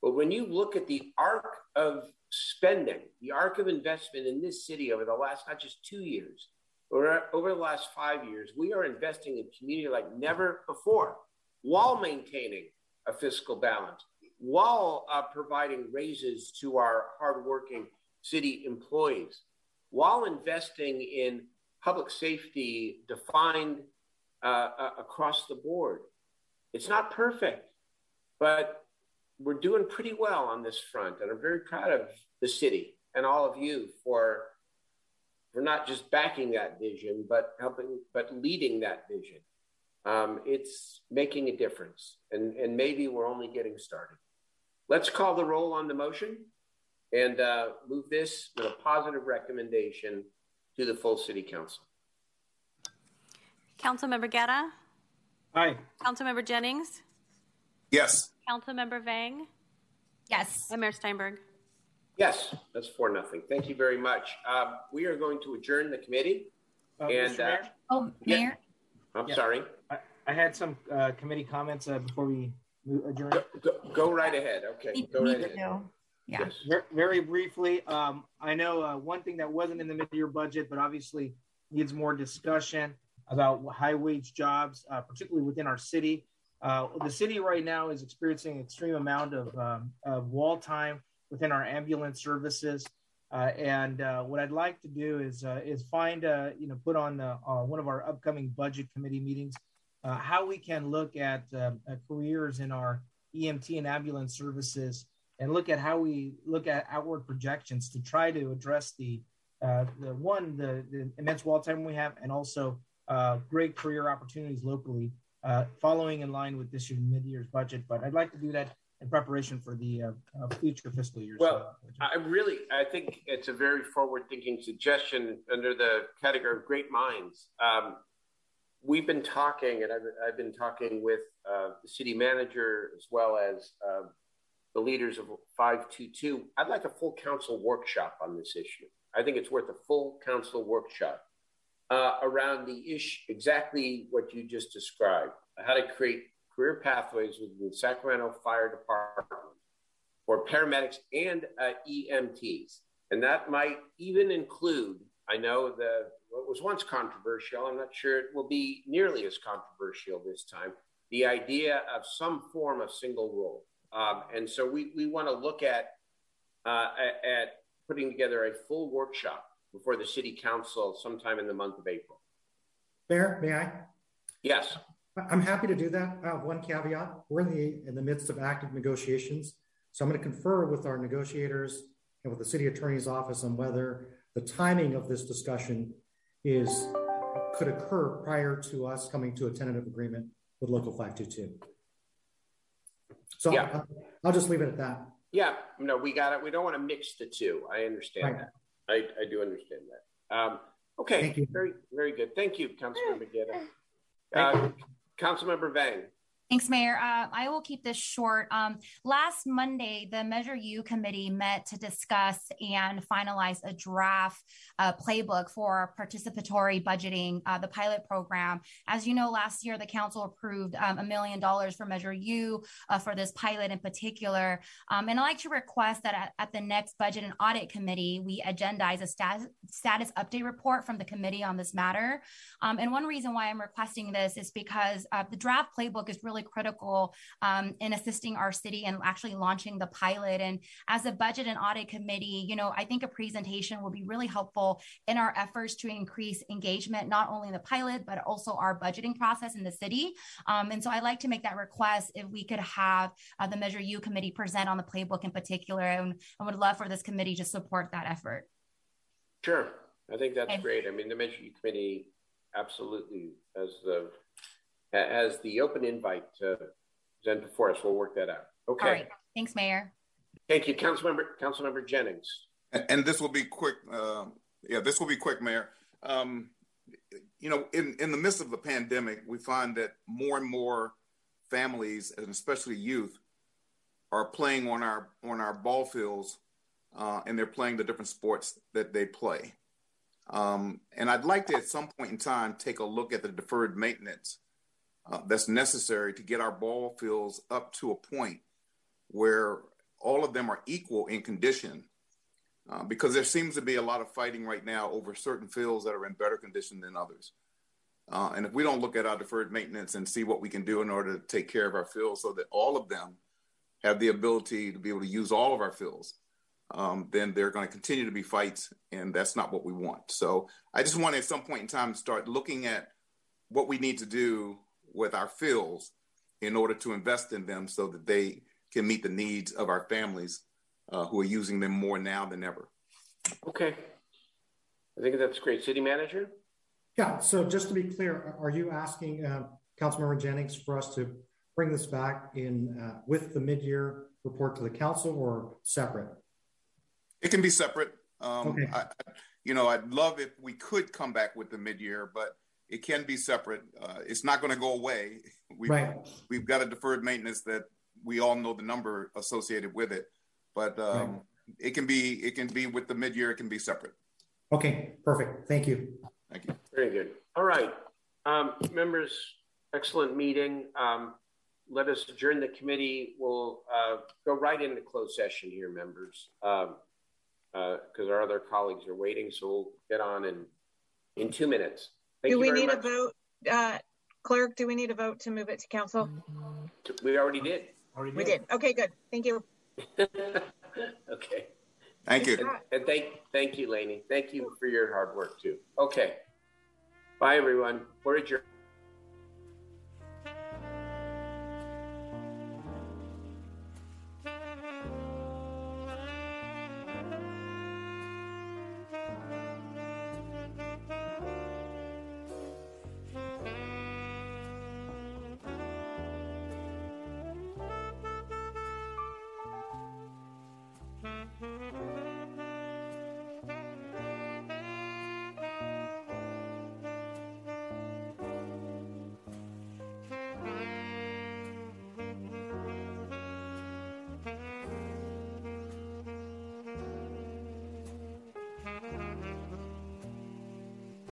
But when you look at the arc of spending, the arc of investment in this city over the last not just two years, or over the last five years, we are investing in community like never before while maintaining a fiscal balance, while uh, providing raises to our hardworking city employees, while investing in public safety defined uh, uh, across the board. It's not perfect, but we're doing pretty well on this front. And I'm very proud of the city and all of you for, for not just backing that vision, but helping, but leading that vision. Um, it's making a difference. And, and maybe we're only getting started. Let's call the roll on the motion and uh, move this with a positive recommendation to the full city council. Councilmember Guerra? Aye. Councilmember Jennings? Yes. Councilmember Vang? Yes. And Mayor Steinberg? Yes, that's for nothing. Thank you very much. Uh, we are going to adjourn the committee. Uh, and Mr. Mayor? Oh, yeah. Mayor? I'm Yeah. sorry. I, I had some uh, committee comments uh, before we move- adjourn. Go, go right ahead. Okay, Me, go me right ahead. too. Yeah. Yes. Ver- Very briefly, um, I know uh, one thing that wasn't in the mid-year budget, but obviously needs more discussion about high wage jobs, uh, particularly within our city. Uh, the city right now is experiencing an extreme amount of, um, of wall time within our ambulance services. Uh, and uh, what I'd like to do is uh, is find uh, you know put on uh, uh, one of our upcoming budget committee meetings uh, how we can look at um, uh, careers in our EMT and ambulance services and look at how we look at outward projections to try to address the uh, the one the, the immense wall time we have and also uh, great career opportunities locally uh, following in line with this year's mid-year's budget but i'd like to do that in preparation for the uh, future fiscal years Well, I really, I think it's a very forward-thinking suggestion under the category of great minds. Um, we've been talking, and I've, I've been talking with uh, the city manager as well as uh, the leaders of 522. I'd like a full council workshop on this issue. I think it's worth a full council workshop uh, around the issue, exactly what you just described, how to create career pathways within the Sacramento Fire Department for paramedics and uh, EMTs. And that might even include, I know that what was once controversial, I'm not sure it will be nearly as controversial this time, the idea of some form of single role. Um, and so we, we want to look at, uh, at, putting together a full workshop before the city council sometime in the month of April. Mayor, may I? Yes. I'm happy to do that. I have one caveat. We're in the in the midst of active negotiations. So I'm going to confer with our negotiators and with the city attorney's office on whether the timing of this discussion is could occur prior to us coming to a tentative agreement with local 522. So Yeah. I'll, I'll just leave it at that. Yeah, no, we got it. We don't want to mix the two. I understand Right. that. I, I do understand that. Um, okay, Thank you. very very good. Thank you, Councilmember Guerra. Uh, Councilmember Vang. Thanks, Mayor. Uh, I will keep this short. Um, last Monday, the Measure U committee met to discuss and finalize a draft uh, playbook for participatory budgeting, uh, the pilot program. As you know, last year the council approved um, a million dollars for Measure U uh, for this pilot in particular. Um, and I'd like to request that at, at the next budget and audit committee, we agendize a status, status update report from the committee on this matter. Um, and one reason why I'm requesting this is because uh, the draft playbook is really critical um, in assisting our city and actually launching the pilot. And as a budget and audit committee, you know, I think a presentation will be really helpful in our efforts to increase engagement, not only in the pilot, but also our budgeting process in the city. Um, and so I'd like to make that request if we could have uh, the Measure U committee present on the playbook in particular. And I would love for this committee to support that effort. Sure, I think that's Okay. great. I mean, the Measure U Committee absolutely has the has the open invite to present before us. We'll work that out. Okay. All right. Thanks, Mayor. Thank you, Councilmember Councilmember Jennings. And, and this will be quick. Uh, yeah, this will be quick, Mayor. Um, you know, in, in the midst of the pandemic, we find that more and more families, and especially youth, are playing on our on our ball fields, uh, and they're playing the different sports that they play. Um, and I'd like to, at some point in time, take a look at the deferred maintenance uh, that's necessary to get our ball fields up to a point where all of them are equal in condition. Uh, because there seems to be a lot of fighting right now over certain fields that are in better condition than others. Uh, and if we don't look at our deferred maintenance and see what we can do in order to take care of our fields so that all of them have the ability to be able to use all of our fields, um, then there are going to continue to be fights, and that's not what we want. So I just want at some point in time to start looking at what we need to do with our fields in order to invest in them so that they can meet the needs of our families uh, who are using them more now than ever. Okay. I think that's great. City manager? Yeah. So just to be clear, are you asking uh, Councilmember Jennings for us to bring this back in uh, with the mid-year report to the council or separate? It can be separate. Um, okay. I, you know, I'd love if we could come back with the mid-year, but it can be separate. Uh, it's not going to go away. We've, right. we've got a deferred maintenance that we all know the number associated with it, but um, right. it can be it can be with the mid-year. It can be separate. Okay, perfect. Thank you. Thank you. Very good. All right, um, members. Excellent meeting. Um, let us adjourn the committee. We'll uh, go right into closed session here, members. Um, because uh, our other colleagues are waiting. So we'll get on in in two minutes. Thank do we need much. a vote, uh, clerk? Do we need a vote to move it to council? We already did. Already we did. Okay, good. Thank you. okay. Thank you. And, and thank thank you, Lainey. Thank you for your hard work too. Okay. Bye, everyone. We're adjourned.